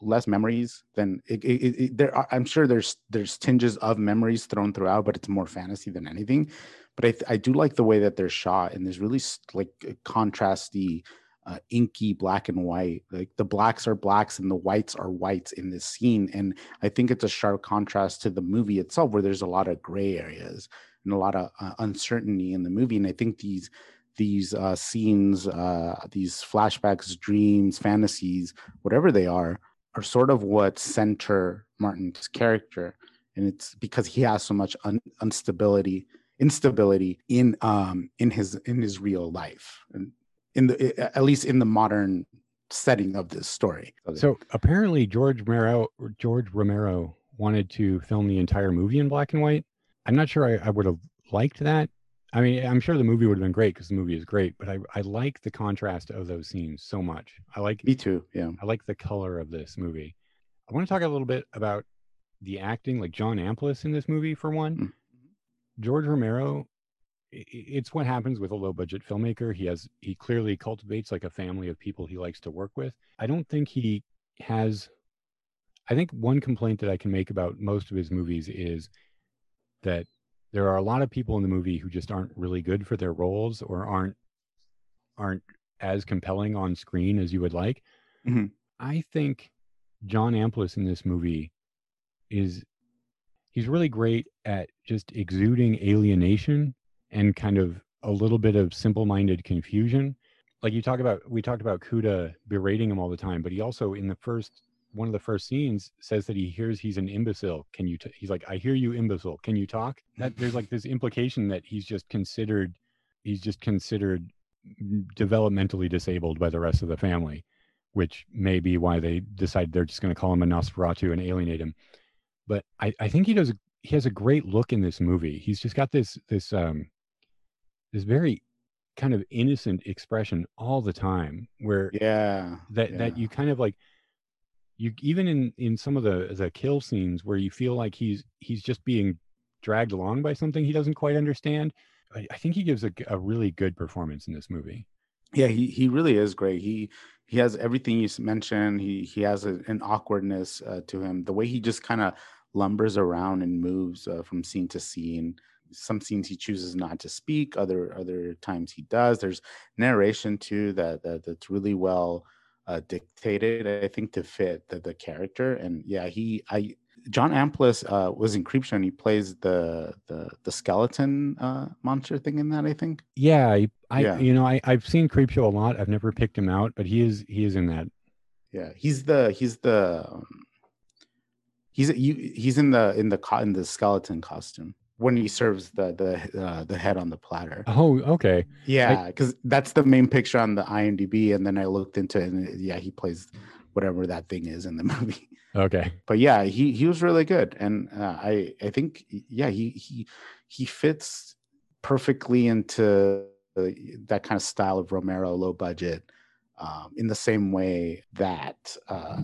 less memories than it, it, it, there are, I'm sure there's there's tinges of memories thrown throughout but it's more fantasy than anything. But I, I do like the way that they're shot and there's really like contrasty uh, inky black and white. Like the blacks are blacks and the whites are whites in this scene and I think it's a sharp contrast to the movie itself where there's a lot of gray areas and a lot of uh, uncertainty in the movie. And I think these these uh, scenes, uh, these flashbacks, dreams, fantasies, whatever they are, are sort of what center Martin's character, and it's because he has so much un- instability, instability in um in his in his real life, and in the at least in the modern setting of this story. So apparently George Romero George Romero wanted to film the entire movie in black and white. I'm not sure I, I would have liked that. I mean, I'm sure the movie would have been great because the movie is great, but I, I like the contrast of those scenes so much. I like me too. Yeah. I like the color of this movie. I want to talk a little bit about the acting, like John Amplas in this movie for one. Mm. George Romero, it's what happens with a low budget filmmaker. He has he clearly cultivates like a family of people he likes to work with. I don't think he has I think one complaint that I can make about most of his movies is that there are a lot of people in the movie who just aren't really good for their roles or aren't aren't as compelling on screen as you would like. Mhm. I think John Amplas in this movie is he's really great at just exuding alienation and kind of a little bit of simple-minded confusion. Like you talk about we talked about Cuda berating him all the time, but he also in the first one of the first scenes says that he hears he's an imbecile. Can you t-? he's like I hear you imbecile. Can you talk? That there's like this implication that he's just considered he's just considered developmentally disabled by the rest of the family, which may be why they decide they're just going to call him a Nosferatu and alienate him. But I, I think he does. He has a great look in this movie. He's just got this this um this very kind of innocent expression all the time, where Yeah. that yeah. that you kind of like you even in in some of the the kill scenes where you feel like he's he's just being dragged along by something he doesn't quite understand. I, I think he gives a really good performance in this movie. Yeah, he he really is great. He he has everything you mentioned. He he has a, an awkwardness uh, to him. The way he just kind of lumbers around and moves uh, from scene to scene. Some scenes he chooses not to speak. Other other times he does. There's narration too that, that that's really well uh, dictated. I think to fit the the character. And yeah, he I John Amplas uh, was in Creepshow and he plays the the the skeleton uh, monster thing in that. I think. Yeah, I, I Yeah. you know, I I've seen Creepshow a lot. I've never picked him out, but he is he is in that. Yeah, he's the he's the um, he's you, he's in the in the in the skeleton costume when he serves the the uh, the head on the platter. Oh, okay. Yeah, because that's the main picture on the IMDb, and then I looked into it, and yeah, he plays whatever that thing is in the movie. Okay. But yeah, he he was really good, and uh, I I think yeah he he he fits perfectly into uh, that kind of style of Romero, low budget, um, in the same way that uh,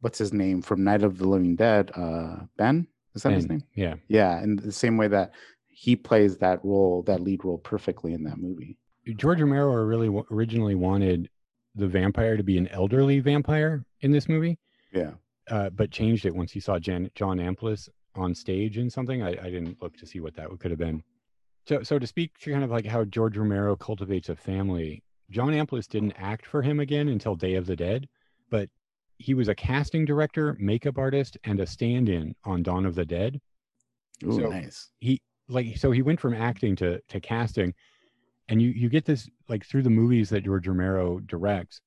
what's his name from Night of the Living Dead, uh, Ben is that his name? Yeah. Yeah, And the same way that he plays that role, that lead role perfectly in that movie. George Romero really originally wanted the vampire to be an elderly vampire in this movie, Yeah. uh, but changed it once he saw Jan- John Amplas on stage in something. I, I didn't look to see what that could have been. So, so to speak to kind of like how George Romero cultivates a family, John Amplas didn't act for him again until Day of the Dead, but he was a casting director, makeup artist, and a stand-in on Dawn of the Dead. Ooh, So- nice. he like so he went from acting to to casting and you you get this like through the movies that George Romero directs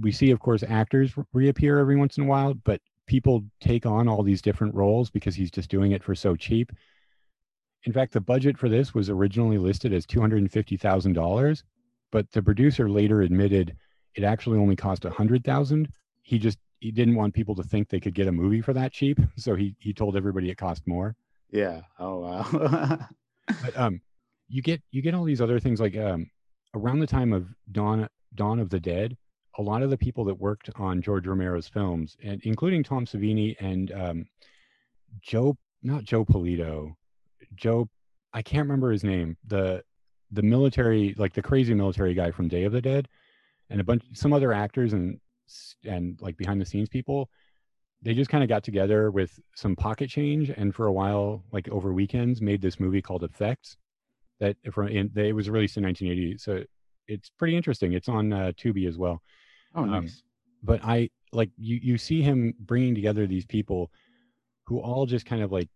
we see of course actors reappear every once in a while but people take on all these different roles because he's just doing it for so cheap in fact the budget for this was originally listed as $250,000 but the producer later admitted it actually only cost a 100,000 he just he didn't want people to think they could get a movie for that cheap so he he told everybody it cost more Yeah. Oh wow. but um you get you get all these other things like um around the time of dawn dawn of the dead a lot of the people that worked on george romero's films and including tom savini and um joe not joe polito joe i can't remember his name the the military like the crazy military guy from day of the dead and a bunch some other actors and and like behind the scenes people they just kind of got together with some pocket change and for a while like over weekends made this movie called effects that from in it was released in 1980 so it's pretty interesting it's on uh, tubi as well oh Um, nice. but i like you you see him bringing together these people who all just kind of like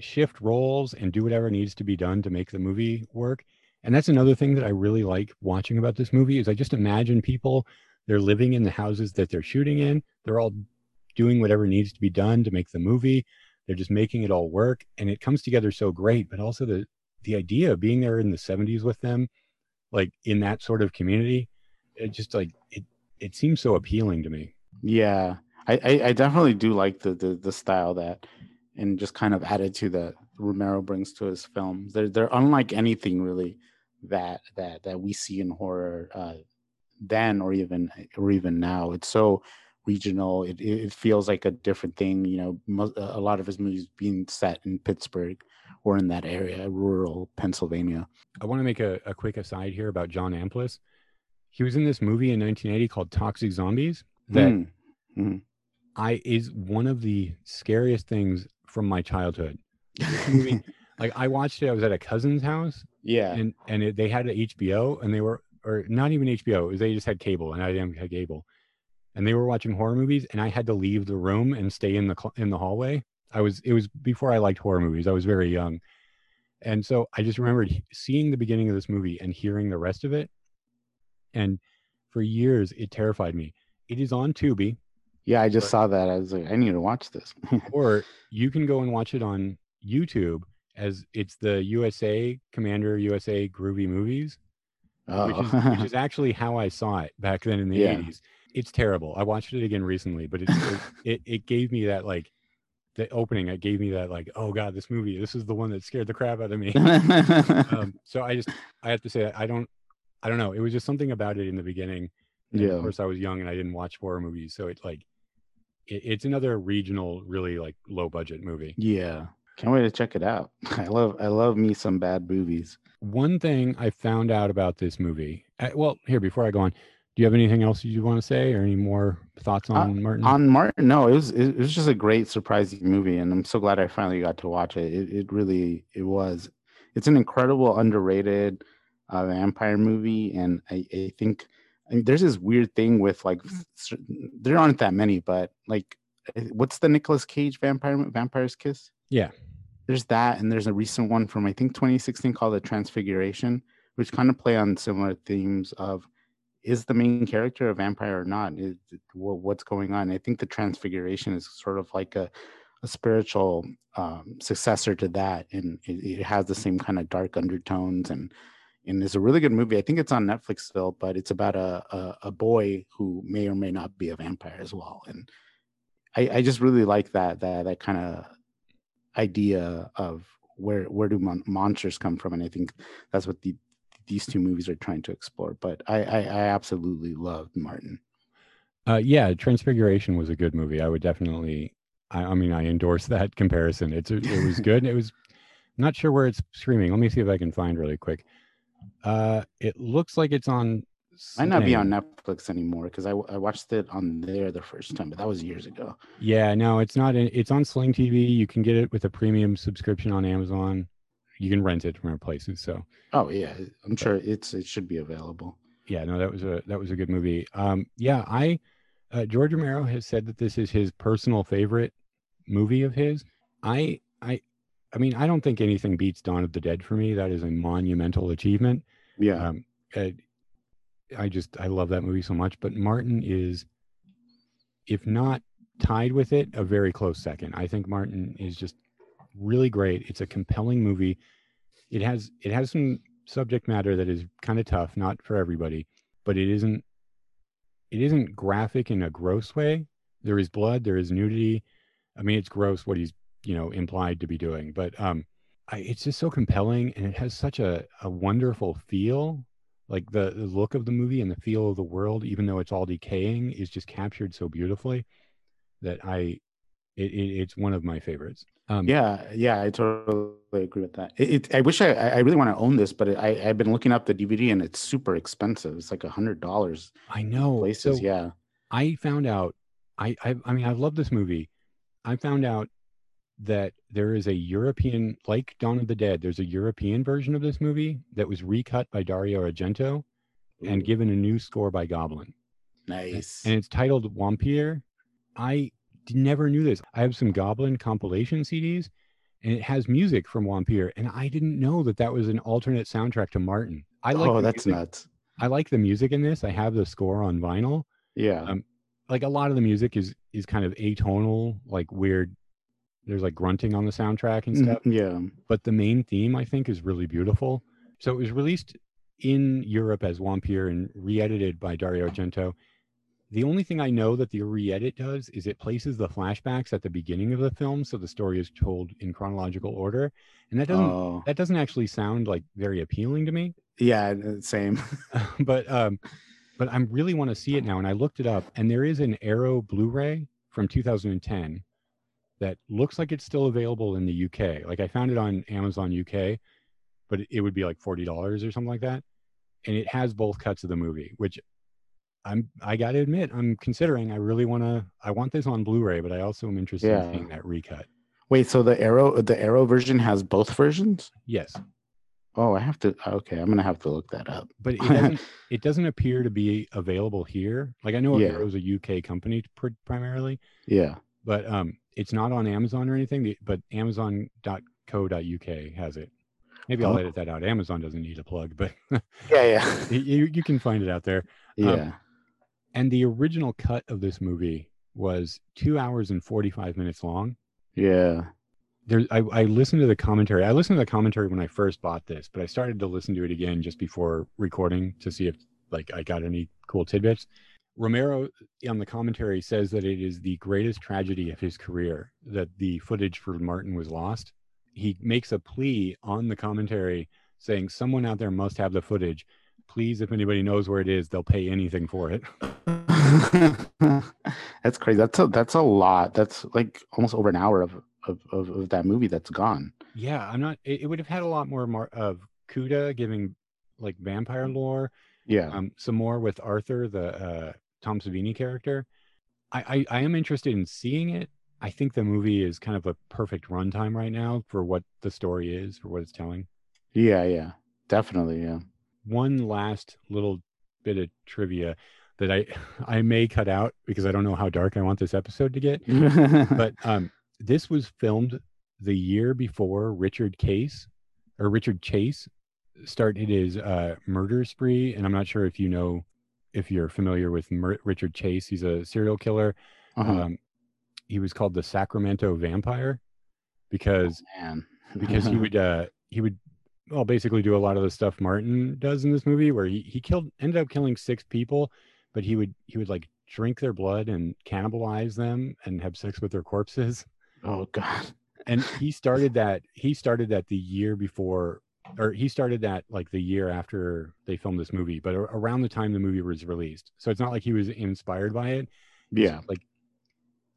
shift roles and do whatever needs to be done to make the movie work and that's another thing that i really like watching about this movie is i just imagine people they're living in the houses that they're shooting in. They're all doing whatever needs to be done to make the movie. They're just making it all work and it comes together so great. But also the the idea of being there in the 70s with them like in that sort of community it just like it it seems so appealing to me. Yeah, I, I, definitely do like the, the the style that and just kind of attitude that Romero brings to his films. They're they're unlike anything really that that that we see in horror uh, then or even or even now. It's so regional. It it feels like a different thing. You know, a lot of his movies being set in Pittsburgh or in that area, rural Pennsylvania. i want to make a, a quick aside here about john amplas he was in this movie in 1980 called toxic zombies that Hmm. i is one of the scariest things from my childhood movie like i watched it i was at a cousin's house Yeah. and and it, they had a HBO and they were or not even HBO, it was they just had cable and I didn't have cable, and they were watching horror movies and I had to leave the room and stay in the cl- in the hallway. I was it was before I liked horror movies. I was very young, and so I just remembered seeing the beginning of this movie and hearing the rest of it, and for years it terrified me. It is on Tubi, Yeah, I just But- saw that. I was like, I need to watch this. or you can go and watch it on YouTube as it's the USA Commander USA Groovy Movies. Oh. which, is, which is actually how I saw it back then in the Yeah. 80s. It's terrible. I watched it again recently, but it, it, it, it gave me that like the opening. It gave me that like, oh God, this movie, this is the one that scared the crap out of me. um, so I just, I have to say, I don't, I don't know. It was just something about it in the beginning. And Yeah. Of course, I was young and I didn't watch horror movies. So it like, it, it's another regional, really like low budget movie. yeah. Can't wait to check it out. I love I love me some bad movies. One thing I found out about this movie, uh, well, here, before I go on, do you have anything else you want to say or any more thoughts on Martin? On Martin, no, it was it was just a great surprising movie, and I'm so glad I finally got to watch it. It, it really it was. It's an incredible underrated uh, vampire movie, and I, I think I mean, there's this weird thing with like there aren't that many, but like eh, what's the Nicolas Cage vampire Vampire's Kiss? Yeah. There's that, and there's a recent one from I think 2016 called The Transfiguration, which kind of play on similar themes of is the main character a vampire or not? Is, what's going on? I think the Transfiguration is sort of like a a spiritual um, successor to that, and it, it, has the same kind of dark undertones and and it's a really good movie. I think it's on Netflix still, but it's about a a, a boy who may or may not be a vampire as well, and I, I just really like that that that kind of idea of where where do mon- monsters come from, and I think that's what the these two movies are trying to explore. But I I, I absolutely loved Martin. Uh, yeah, Transfiguration was a good movie. I would definitely I, I mean, I endorse that comparison. It's it was good. it was not sure where it's streaming. Let me see if I can find really quick. Uh, it looks like it's on. Might not be on Netflix anymore because I, I watched it on there the first time, but that was years ago. Yeah, no, it's not. In, it's on Sling TV. You can get it with a premium subscription on Amazon. You can rent it from other places. So. Oh yeah, I'm sure it's it should be available. Yeah, no, that was a that was a good movie. Um, yeah, I uh, George Romero has said that this is his personal favorite movie of his. I I I mean, I don't think anything beats Dawn of the Dead for me. That is a monumental achievement. Yeah. Um, I just I love that movie so much. But Martin is, if not tied with it, a very close second. I think Martin is just really great. It's a compelling movie. It has it has some subject matter that is kind of tough, not for everybody, but it isn't it isn't graphic in a gross way. There is blood, there is nudity, I mean, it's gross what he's you know implied to be doing, but um, I, it's just so compelling and it has such a a wonderful feel. Like the, the look of the movie and the feel of the world, even though it's all decaying, is just captured so beautifully that I, it, it it's one of my favorites. Um, yeah, yeah, I totally agree with that. It, it I wish I, I really want to own this, but I, I've been looking up the DVD and it's super expensive. It's like a hundred dollars. I know places. So yeah, I found out. I, I I mean, I love this movie, I found out that there is a European, like Dawn of the Dead, there's a European version of this movie that was recut by Dario Argento Ooh. and given a new score by Goblin. Nice. And it's titled Wampyr. I never knew this. I have some Goblin compilation CDs and it has music from Wampyr. And I didn't know that that was an alternate soundtrack to Martin. I like oh, that's music. nuts. I like the music in this. I have the score on vinyl. Yeah. Um, like a lot of the music is is kind of atonal, like weird. There's like grunting on the soundtrack and stuff. Yeah. But the main theme, I think, is really beautiful. So it was released in Europe as Wampyr and re-edited by Dario Argento. The only thing I know that the re-edit does is it places the flashbacks at the beginning of the film, so the story is told in chronological order, and that doesn't oh. that doesn't actually sound like very appealing to me. Yeah, same. but um, but I really want to see it now. And I looked it up, and there is an Arrow Blu-ray from 2010 that looks like it's still available in the UK. Like I found it on Amazon UK, but it would be like forty dollars or something like that. And it has both cuts of the movie, which I'm I got to admit I'm considering. I really want to. I want this on Blu-ray, but I also am interested yeah. in seeing that recut. Wait, so the Arrow the Arrow version has both versions? Yes. Oh, I have to. Okay, I'm gonna have to look that up. But it doesn't. it doesn't appear to be available here. Like I know yeah. was a UK company primarily. Yeah. But um, it's not on Amazon or anything. But Amazon.co.uk has it. Maybe I'll oh. edit that out. Amazon doesn't need a plug, but yeah, yeah, you you can find it out there. Um, yeah. Um, and the original cut of this movie was two hours and forty five minutes long. Yeah there I, I listened to the commentary. I listened to the commentary when I first bought this, but I started to listen to it again just before recording to see if like I got any cool tidbits. Romero on the commentary says that it is the greatest tragedy of his career that the footage for Martin was lost. He makes a plea on the commentary saying someone out there must have the footage. Please, if anybody knows where it is, they'll pay anything for it. that's crazy. That's a that's a lot. That's like almost over an hour of of, of, of that movie that's gone. Yeah, I'm not. It, it, would have had a lot more mar- of Cuda giving like vampire lore. Yeah, um, some more with Arthur, the uh, Tom Savini character. I, I I am interested in seeing it. I think the movie is kind of a perfect runtime right now for what the story is, for what it's telling. Yeah, yeah, definitely, yeah. One last little bit of trivia. that I I may cut out because I don't know how dark I want this episode to get. But um, this was filmed the year before Richard Case or Richard Chase started his uh, murder spree, and I'm not sure if you know if you're familiar with Mer- Richard Chase. He's a serial killer. Uh-huh. Um, he was called the Sacramento Vampire because Man. because he would uh he would well basically do a lot of the stuff Martin does in this movie where he, he killed ended up killing six people, but he would he would like drink their blood and cannibalize them and have sex with their corpses. oh God. And he started that he started that the year before or he started that like the year after they filmed this movie, but around the time the movie was released. So it's not like he was inspired by it. It's Yeah. like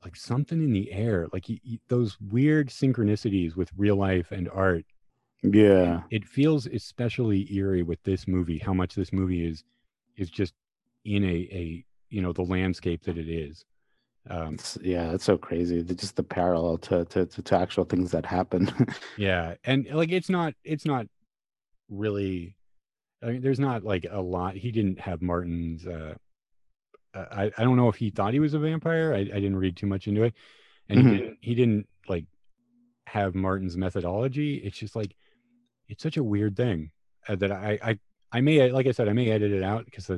like something in the air, like he, he- those weird synchronicities with real life and art Yeah. it feels especially eerie with this movie how much this movie is is just in a a you know the landscape that it is um It's, yeah, that's so crazy. The- Just the parallel to to to, to actual things that happen. yeah and like it's not it's not really I mean, there's not like a lot he didn't have martin's uh I, I don't know if he thought he was a vampire I, I didn't read too much into it and Mhm. he didn't he didn't like have martin's methodology it's just like it's such a weird thing uh, that I, I I may like I said I may edit it out because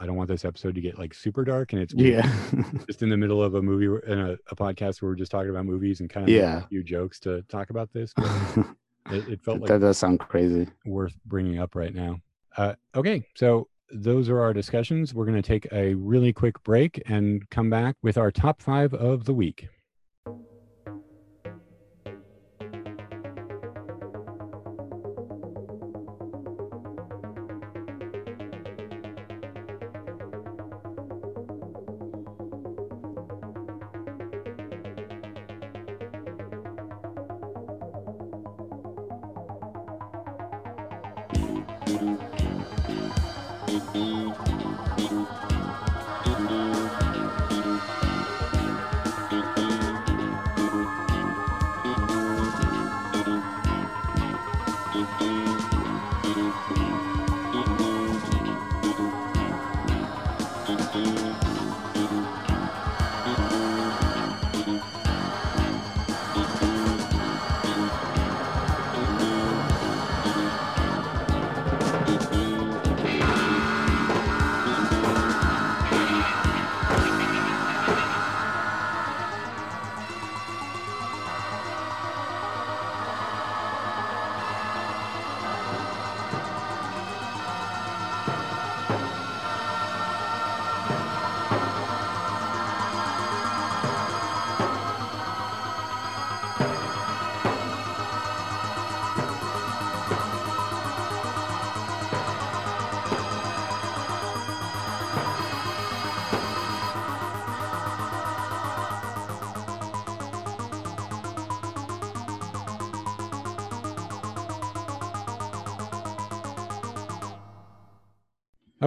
I don't want this episode to get like super dark and it's weird, yeah. just in the middle of a movie in a, a podcast where we're just talking about movies and kind of Yeah. a few jokes to talk about this. but It, it felt like that does sound crazy. worth bringing up right now. Uh, okay, so those are our discussions. We're going to take a really quick break and come back with our top five of the week.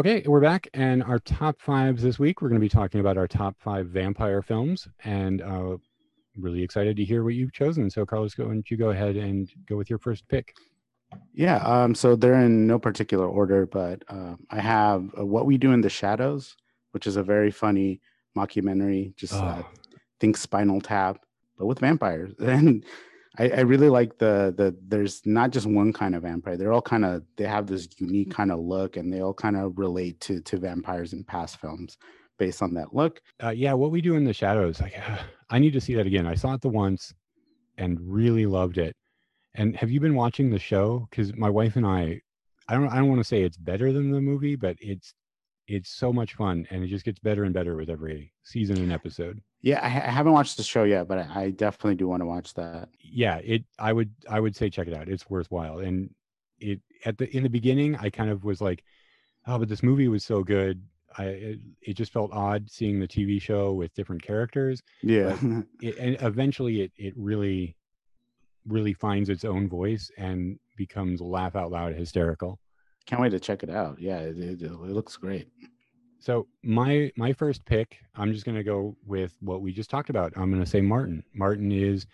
Okay, we're back, and our top fives this week. We're going to be talking about our top five vampire films, and uh, really excited to hear what you've chosen. So, Carlos, go and you go ahead and go with your first pick. Yeah. Um. So they're in no particular order, but uh, I have uh, What We Do in the Shadows, which is a very funny mockumentary. Just uh, Oh, think Spinal Tap, but with vampires. And I, I really like the the. There's not just one kind of vampire. They're all kind of. They have this unique kind of look, and they all kind of relate to to vampires in past films based on that look. uh, yeah, what we do in the shadows. Like, I need to see that again. I saw it the once, and really loved it. And have you been watching the show? Because my wife and I, I don't, I don't want to say it's better than the movie, but it's, it's so much fun, and it just gets better and better with every season and episode. Yeah, I, I haven't watched the show yet, but I, I definitely do want to watch that. yeah it i would i would say check it out it's worthwhile and it at the in the beginning i kind of was like oh but this movie was so good i it, it just felt odd seeing the tv show with different characters Yeah. it, and eventually it it really really finds its own voice and becomes laugh out loud hysterical Can't wait to check it out. Yeah, it, it, it looks great. so my my first pick i'm just going to go with what we just talked about i'm going to say martin martin is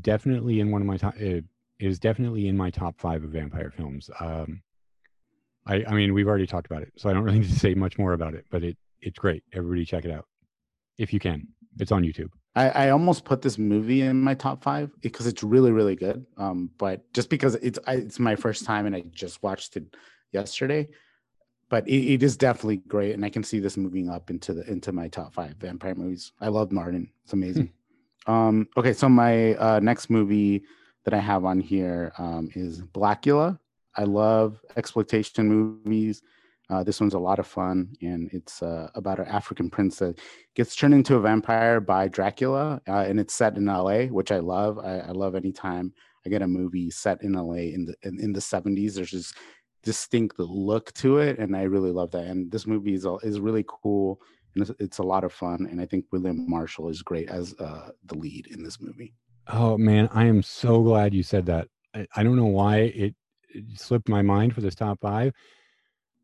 definitely in one of my top uh, is definitely in my top five of vampire films um I, I mean, we've already talked about it, so I don't really need to say much more about it. But it it's great. Everybody check it out if you can. It's on YouTube. I, I almost put this movie in my top five because it's really really good. Um, but just because it's I, it's my first time and I just watched it yesterday, but it, it is definitely great, and I can see this moving up into the into my top five vampire movies. I love Martin; it's amazing. um, okay, so my uh, next movie that I have on here um, is Blackula. I love exploitation movies. Uh, this one's a lot of fun, and it's uh, about an African prince that gets turned into a vampire by Dracula, uh, and it's set in LA, which I love. I, I love anytime I get a movie set in LA in the in, in the 70s. There's this distinct look to it, and I really love that. And this movie is is really cool, and it's, it's a lot of fun. And I think William Marshall is great as uh, the lead in this movie. Oh man, I am so glad you said that. I, I don't know why it, it slipped my mind for this top five,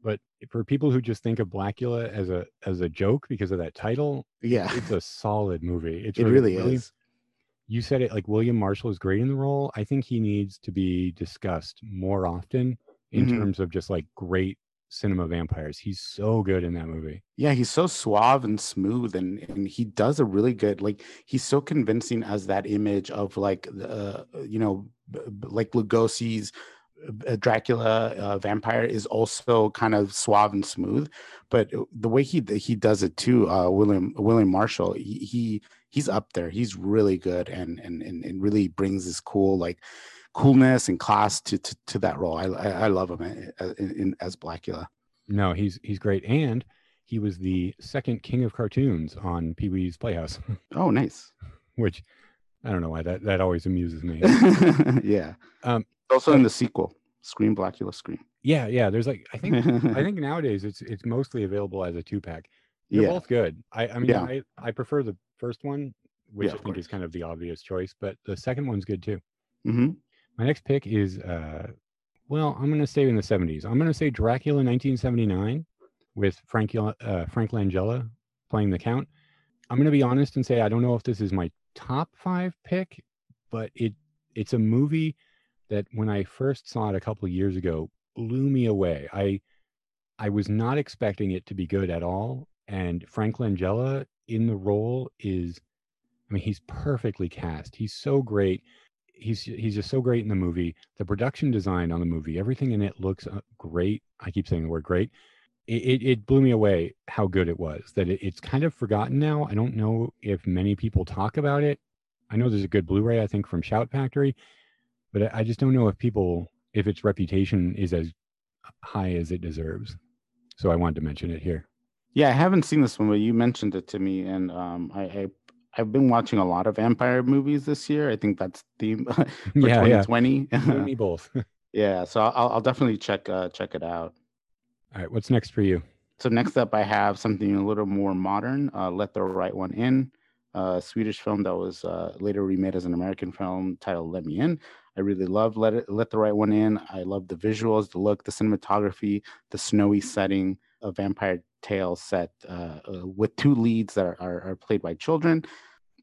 but for people who just think of Blackula as a as a joke because of that title, Yeah, it's a solid movie. It's it really is. You said it like William Marshall is great in the role. I think he needs to be discussed more often in Mhm. terms of just like great cinema vampires. He's so good in that movie. Yeah, he's so suave and smooth, and and he does a really good. Like he's so convincing as that image of like uh, you know b- b- like Lugosi's Dracula uh, vampire is also kind of suave and smooth, but uh, the way he he does it too, uh, William William Marshall, he, he he's up there. He's really good, and and and, and really brings this cool like coolness and class to to, to that role. I, I I love him uh, in, in, as Blackula. No, he's he's great, and he was the second king of cartoons on Pee Wee's Playhouse, Oh, nice. which I don't know why that that always amuses me. yeah. Um, also so- in the sequel, Scream Blackula Scream. yeah, yeah. There's like I think I think nowadays it's it's mostly available as a two pack. They're yeah. both good. I I mean Yeah. I I prefer the first one, which Yeah, I think is kind of the obvious choice, but the second one's good too. hmm My next pick is uh well, I'm gonna stay in the 70s. I'm gonna say Dracula 1979 with Frank uh, Frank Langella playing the Count. I'm gonna be honest and say I don't know if this is my top five pick, but it it's a movie that when I first saw it a couple years ago blew me away. I I was not expecting it to be good at all, and Frank Langella in the role is, I mean, he's perfectly cast. He's so great. He's he's just so great in the movie. The production design on the movie, everything in it looks uh, great. I keep saying the word great. It, it, blew me away how good it was. That it, it's kind of forgotten now. I don't know if many people talk about it. I know there's a good Blu-ray, I think, from Shout Factory, but I, just don't know if people if its reputation is as high as it deserves. So I wanted to mention it here. Yeah, I haven't seen this one, but you mentioned it to me, and um, I, I I've been watching a lot of vampire movies this year. I think that's theme for Yeah, yeah. 2020. You and me both. Yeah, so I'll I'll definitely check uh, check it out. Right, what's next for you? So next up, I have something a little more modern. Uh, Let the Right One In, a Swedish film that was uh, later remade as an American film titled Let Me In. I really love Let It Let the Right One In. I love the visuals, the look, the cinematography, the snowy setting, a vampire tale set uh, uh, with two leads that are, are, are played by children.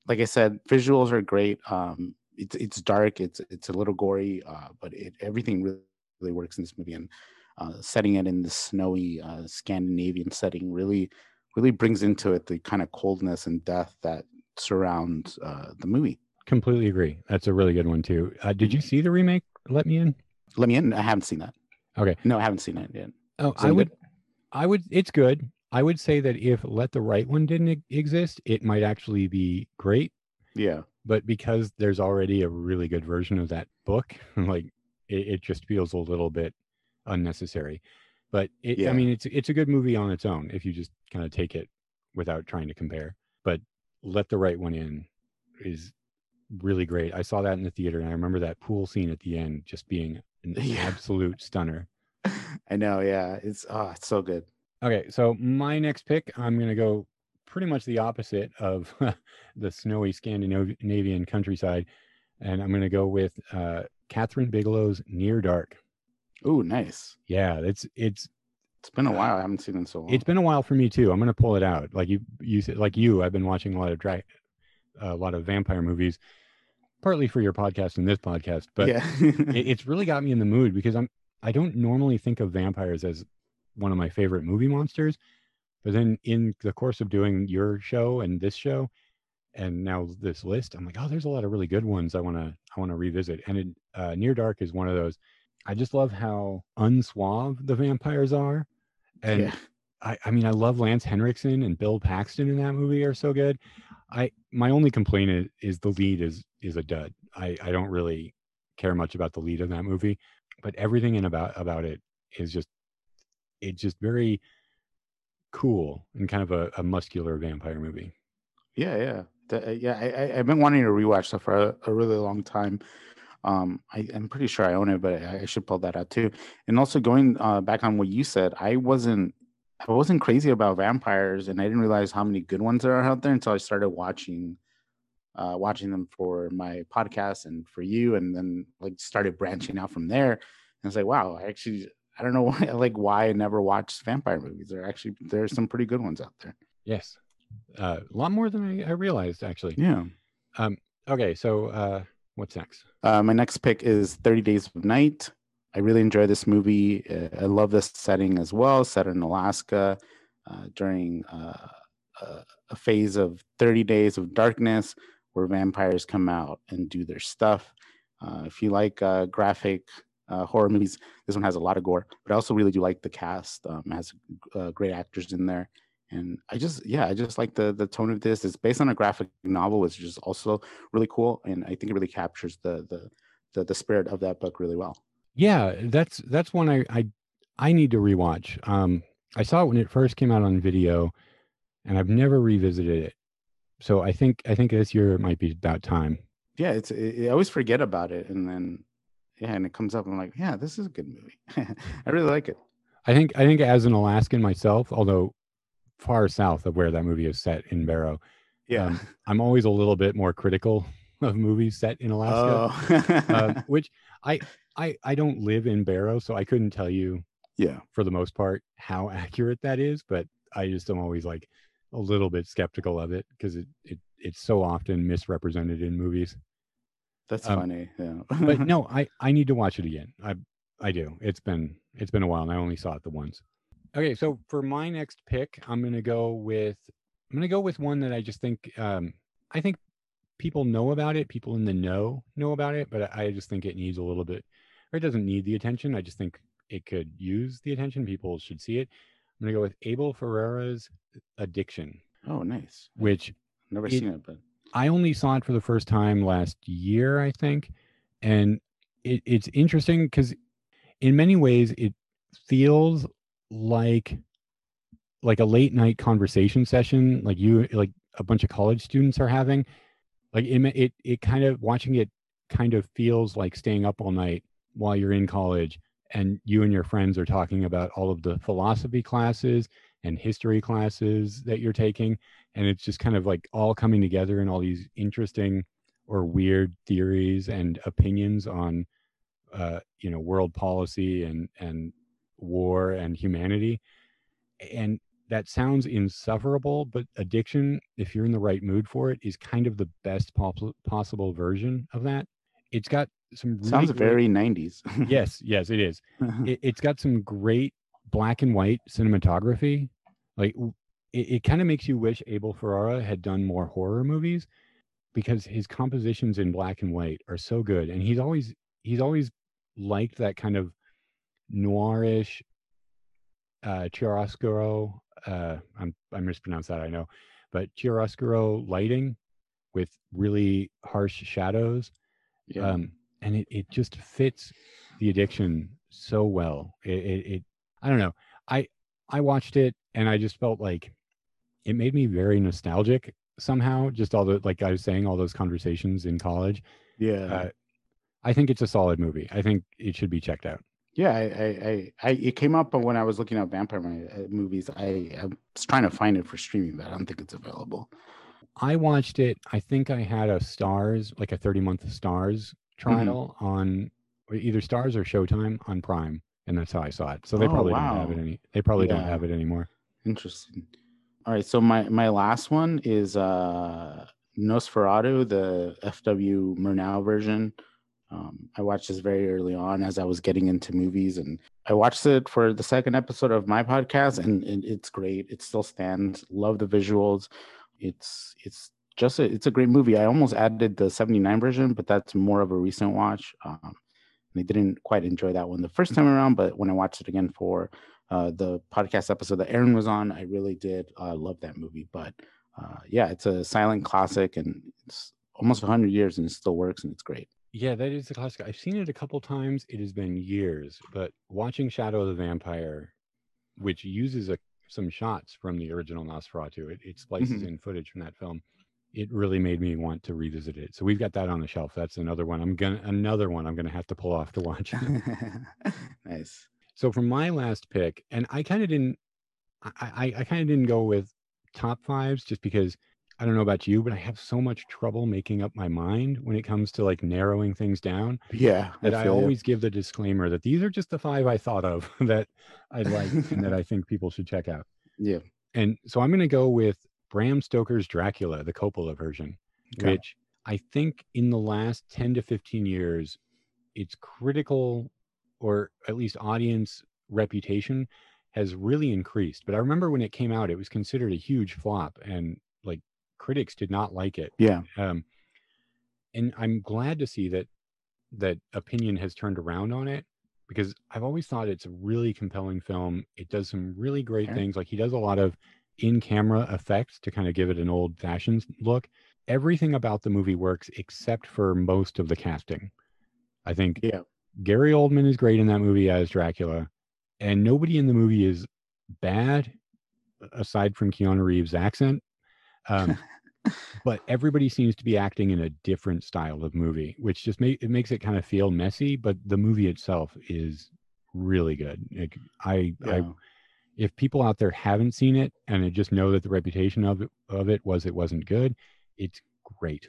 Like I said, visuals are great. Um, it's it's dark. It's it's a little gory, uh, but it everything really, really works in this movie. And uh, setting it in the snowy uh, Scandinavian setting really really brings into it the kind of coldness and death that surrounds uh, the movie. Completely agree. That's a really good one too. Uh, did you see the remake? Let me in. Let me in. I haven't seen that. Okay. No, I haven't seen it yet. Oh, I would. good? I would. It's good. I would say that if Let the Right One didn't exist, it might actually be great. Yeah. But because there's already a really good version of that book, like it, it just feels a little bit unnecessary. But it, Yeah. I mean, it's it's a good movie on its own if you just kind of take it without trying to compare. But Let the Right One In is really great. I saw that in the theater, and I remember that pool scene at the end just being an Yeah. absolute stunner. I know. Yeah. It's oh, it's so good. Okay, so my next pick, I'm to go pretty much the opposite of the snowy Scandinavian countryside, and I'm to go with uh, Kathryn Bigelow's Near Dark. Oh, nice. Yeah, it's it's It's been a while. I haven't seen it in so long. it's been a while for me too. I'm going to pull it out. Like you you said, like you, I've been watching a lot of dra- a lot of vampire movies, partly for your podcast and this podcast, but yeah. it, it's really got me in the mood because I'm I don't normally think of vampires as one of my favorite movie monsters, but then in the course of doing your show and this show, and now this list, I'm like, oh, there's a lot of really good ones I want to I want to revisit. And it, uh, Near Dark is one of those. I just love how unsuave the vampires are, and Yeah. I, I mean, I love Lance Henriksen and Bill Paxton in that movie are so good. I my only complaint is, is the lead is is a dud. I I don't really care much about the lead of that movie, but everything in about about it is just it's just very cool and kind of a, a muscular vampire movie. Yeah, yeah, The- uh, yeah. I, I I've been wanting to rewatch stuff for a, a really long time. Um, I, I'm pretty sure I own it, but I, I should pull that out too. And also going uh, back on what you said, I wasn't I wasn't crazy about vampires, and I didn't realize how many good ones there are out there until I started watching uh, watching them for my podcast and for you, and then like started branching out from there. And it's like, wow, I actually I don't know why like why I never watched vampire movies. There actually there's some pretty good ones out there. Yes, uh, a lot more than I, I realized actually. Yeah. Um, okay, so uh, what's next? Uh, my next pick is 30 Days of Night. I really enjoy this movie. Uh, I love this setting as well, set in Alaska uh, during uh, a, phase of 30 days of darkness where vampires come out and do their stuff. Uh, if you like uh, graphic horror movies, this one has a lot of gore, but I also really do like the cast. Um, has great actors in there. And I just, yeah, I just like the the tone of this. It's based on a graphic novel, which is also really cool, and I think it really captures the the the, the spirit of that book really well. Yeah, that's that's one I I, I need to rewatch. Um, I saw it when it first came out on video, and I've never revisited it. So I think I think this year it might be about time. Yeah, it's it, I always forget about it, and then yeah, and it comes up. I'm like, yeah, this is a good movie. I really like it. I think I think as an Alaskan myself, although far south of where that movie is set in Barrow, Yeah. um, I'm always a little bit more critical of movies set in Alaska. oh. um, which I I I don't live in Barrow, so I couldn't tell you yeah. for the most part how accurate that is, but I just am always like a little bit skeptical of it because it, it it's so often misrepresented in movies. That's Um, funny. Yeah. But no, I I need to watch it again. I I do. It's been it's been a while and I only saw it the once. Okay, so for my next pick, I'm gonna go with I'm gonna go with one that I just think um I think people know about it, people in the know know about it, but I just think it needs a little bit or it doesn't need the attention. I just think it could use the attention. People should see it. I'm gonna go with Abel Ferrara's Addiction, oh, nice. which Never it- seen it, but I only saw it for the first time last year, I think, and it, it's interesting because in many ways it feels like like a late night conversation session, like you like a bunch of college students are having. Like it, it, it kind of watching it kind of feels like staying up all night while you're in college, and you and your friends are talking about all of the philosophy classes and history classes that you're taking and it's just kind of like all coming together in all these interesting or weird theories and opinions on uh, you know world policy and and war and humanity. And that sounds insufferable but addiction if you're in the right mood for it is kind of the best pos- possible version of that. It's got some really sounds great- very 90s. yes yes it is. It, it's got some great black and white cinematography. Like it, it kind of makes you wish abel ferrara had done more horror movies because his compositions in black and white are so good and he's always he's always liked that kind of noirish uh chiaroscuro uh i'm i mispronounced that i know but chiaroscuro lighting with really harsh shadows yeah. um and it, it just fits the addiction so well. It, it, it i don't know. I i watched it and i just felt like it made me very nostalgic somehow just all the like i was saying all those conversations in college. Yeah. uh, i think it's a solid movie. I think it should be checked out Yeah, I, I, I, I, it came up when I was looking at vampire uh, movies. I, I was trying to find it for streaming, but I don't think it's available. i watched it i think i had a stars like a 30 month stars trial on either stars or showtime on prime and that's how i saw it so they Oh, probably don't have it any they probably don't have it anymore Interesting. All right, so my my last one is uh Nosferatu, the FW Murnau version Um, I watched this very early on as I was getting into movies, and I watched it for the second episode of my podcast, and, and it's great. It still stands. Love the visuals. It's it's just a, it's a great movie. I almost added the '79 version, but that's more of a recent watch. Um, and I didn't quite enjoy that one the first time around, but when I watched it again for uh, the podcast episode that Aaron was on, I really did uh, love that movie. But uh, yeah, it's a silent classic, and it's almost 100 years, and it still works, and it's great. Yeah, that is the classic. I've seen it a couple times. It has been years, but watching Shadow of the Vampire, which uses a, some shots from the original Nosferatu, it, it splices Mhm. in footage from that film. It really made me want to revisit it. So we've got that on the shelf. That's another one. I'm gonna another one I'm gonna have to pull off to watch. nice. so for my last pick, and I kind of didn't, I I, I kind of didn't go with top fives just because I don't know about you, but I have so much trouble making up my mind when it comes to like narrowing things down Yeah, that I, ya. always give the disclaimer that these are just the five I thought of that I like and that I think people should check out. Yeah. And so I'm going to go with Bram Stoker's Dracula, the Coppola version, Okay. which I think in the last 10 to 15 years, its critical or at least audience reputation has really increased. But I remember when it came out, it was considered a huge flop and critics did not like it Yeah. um, and I'm glad to see that that opinion has turned around on it because I've always thought it's a really compelling film. It does some really great things. Like he does a lot of in-camera effects to kind of give it an old-fashioned look. Everything about the movie works except for most of the casting. I think Yeah. Gary Oldman is great in that movie as Dracula, and nobody in the movie is bad aside from Keanu Reeves' accent. Um, but everybody seems to be acting in a different style of movie, which just make it makes it kind of feel messy. But the movie itself is really good. Like, I, I, if people out there haven't seen it and they just know that the reputation of it, of it was it wasn't good, it's great.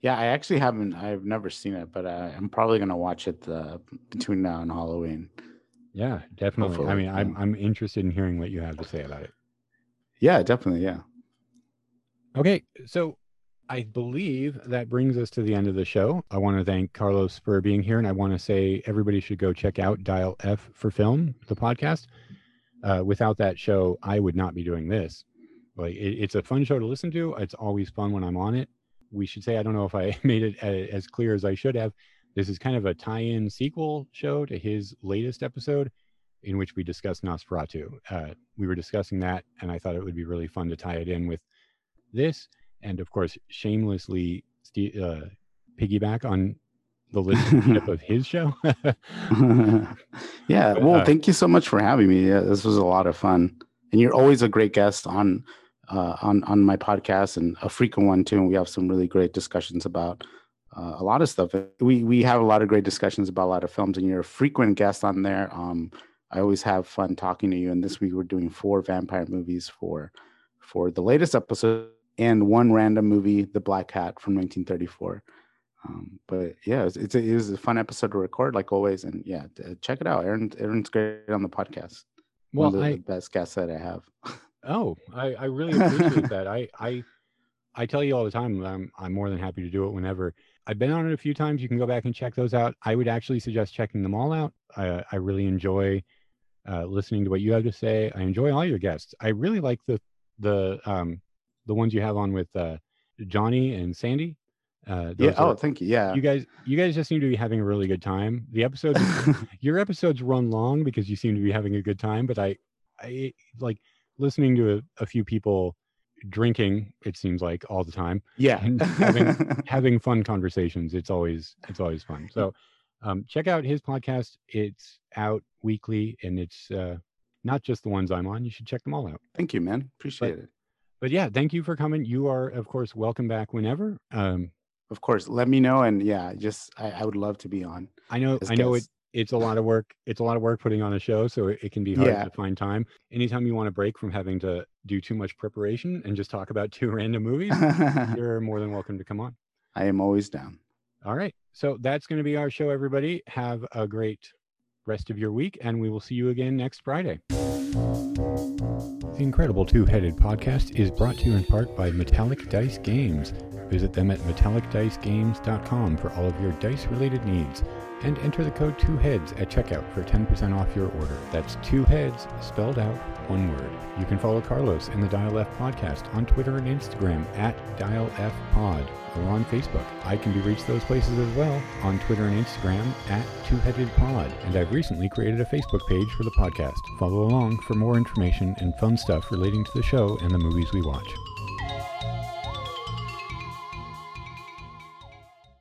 Yeah, I actually haven't. I've never seen it, but uh, I'm probably gonna watch it uh, between now and Halloween. Yeah, definitely. I Hopefully, mean, I'm. I'm interested in hearing what you have to say about it. Yeah, definitely. Yeah. Okay, so I believe that brings us to the end of the show. I want to thank Carlos for being here, and I want to say everybody should go check out Dial F for Film, the podcast. Uh, without that show, I would not be doing this. Like, it, it's a fun show to listen to. It's always fun when I'm on it. We should say I don't know if I made it a, as clear as I should have. This is kind of a tie-in sequel show to his latest episode, in which we discussed Nosferatu. Uh, we were discussing that, and I thought it would be really fun to tie it in with this and of course shamelessly ste- uh, piggyback on the listenership of his show yeah. Well, uh, thank you so much for having me. Yeah, this was a lot of fun, and you're always a great guest on uh, on on my podcast and a frequent one too. And we have some really great discussions about uh, a lot of stuff. We we have a lot of great discussions about a lot of films, and you're a frequent guest on there. Um, I always have fun talking to you. And this week we're doing four vampire movies for for the latest episode and one random movie, The Black Cat from 1934. Um, but yeah, it's, it's a, it was a fun episode to record, like always. And yeah, check it out. Aaron, Aaron's great on the podcast. well One of the, i the best guests that I have. oh I, I really appreciate that i i i tell you all the time i'm i'm more than happy to do it whenever i've been on it a few times you can go back and check those out i would actually suggest checking them all out i i really enjoy uh, listening to what you have to say i enjoy all your guests i really like the the um the ones you have on with uh johnny and sandy uh yeah. Oh, are- thank you. Yeah. you guys you guys just seem to be having a really good time the episodes your episodes run long because you seem to be having a good time but i i like listening to a, a few people drinking it seems like all the time yeah. and having having fun conversations it's always it's always fun so um check out his podcast it's out weekly and it's uh not just the ones i'm on you should check them all out thank you, man. Appreciate it. But yeah thank you for coming you are of course welcome back whenever um Of course. Let me know. And yeah, just I, I would love to be on. I know, I know it. It's a lot of work. It's a lot of work putting on a show, so it, it can be hard Yeah. to find time. Anytime you want to break from having to do too much preparation and just talk about two random movies, you're more than welcome to come on. I am always down. All right, so that's going to be our show. Everybody, have a great rest of your week, and we will see you again next Friday. Incredible Two Headed Podcast is brought to you in part by Metallic Dice Games. Visit them at metallicdicegames.com for all of your dice-related needs and enter the code 2heads at checkout for 10% off your order. That's 2 heads spelled out one word. You can follow Carlos and the Dial F podcast on Twitter and Instagram at Dial F Pod or on Facebook. I can be reached those places as well on Twitter and Instagram at Two Headed Pod. And I've recently created a Facebook page for the podcast. Follow along for more information and fun stuff relating to the show and the movies we watch.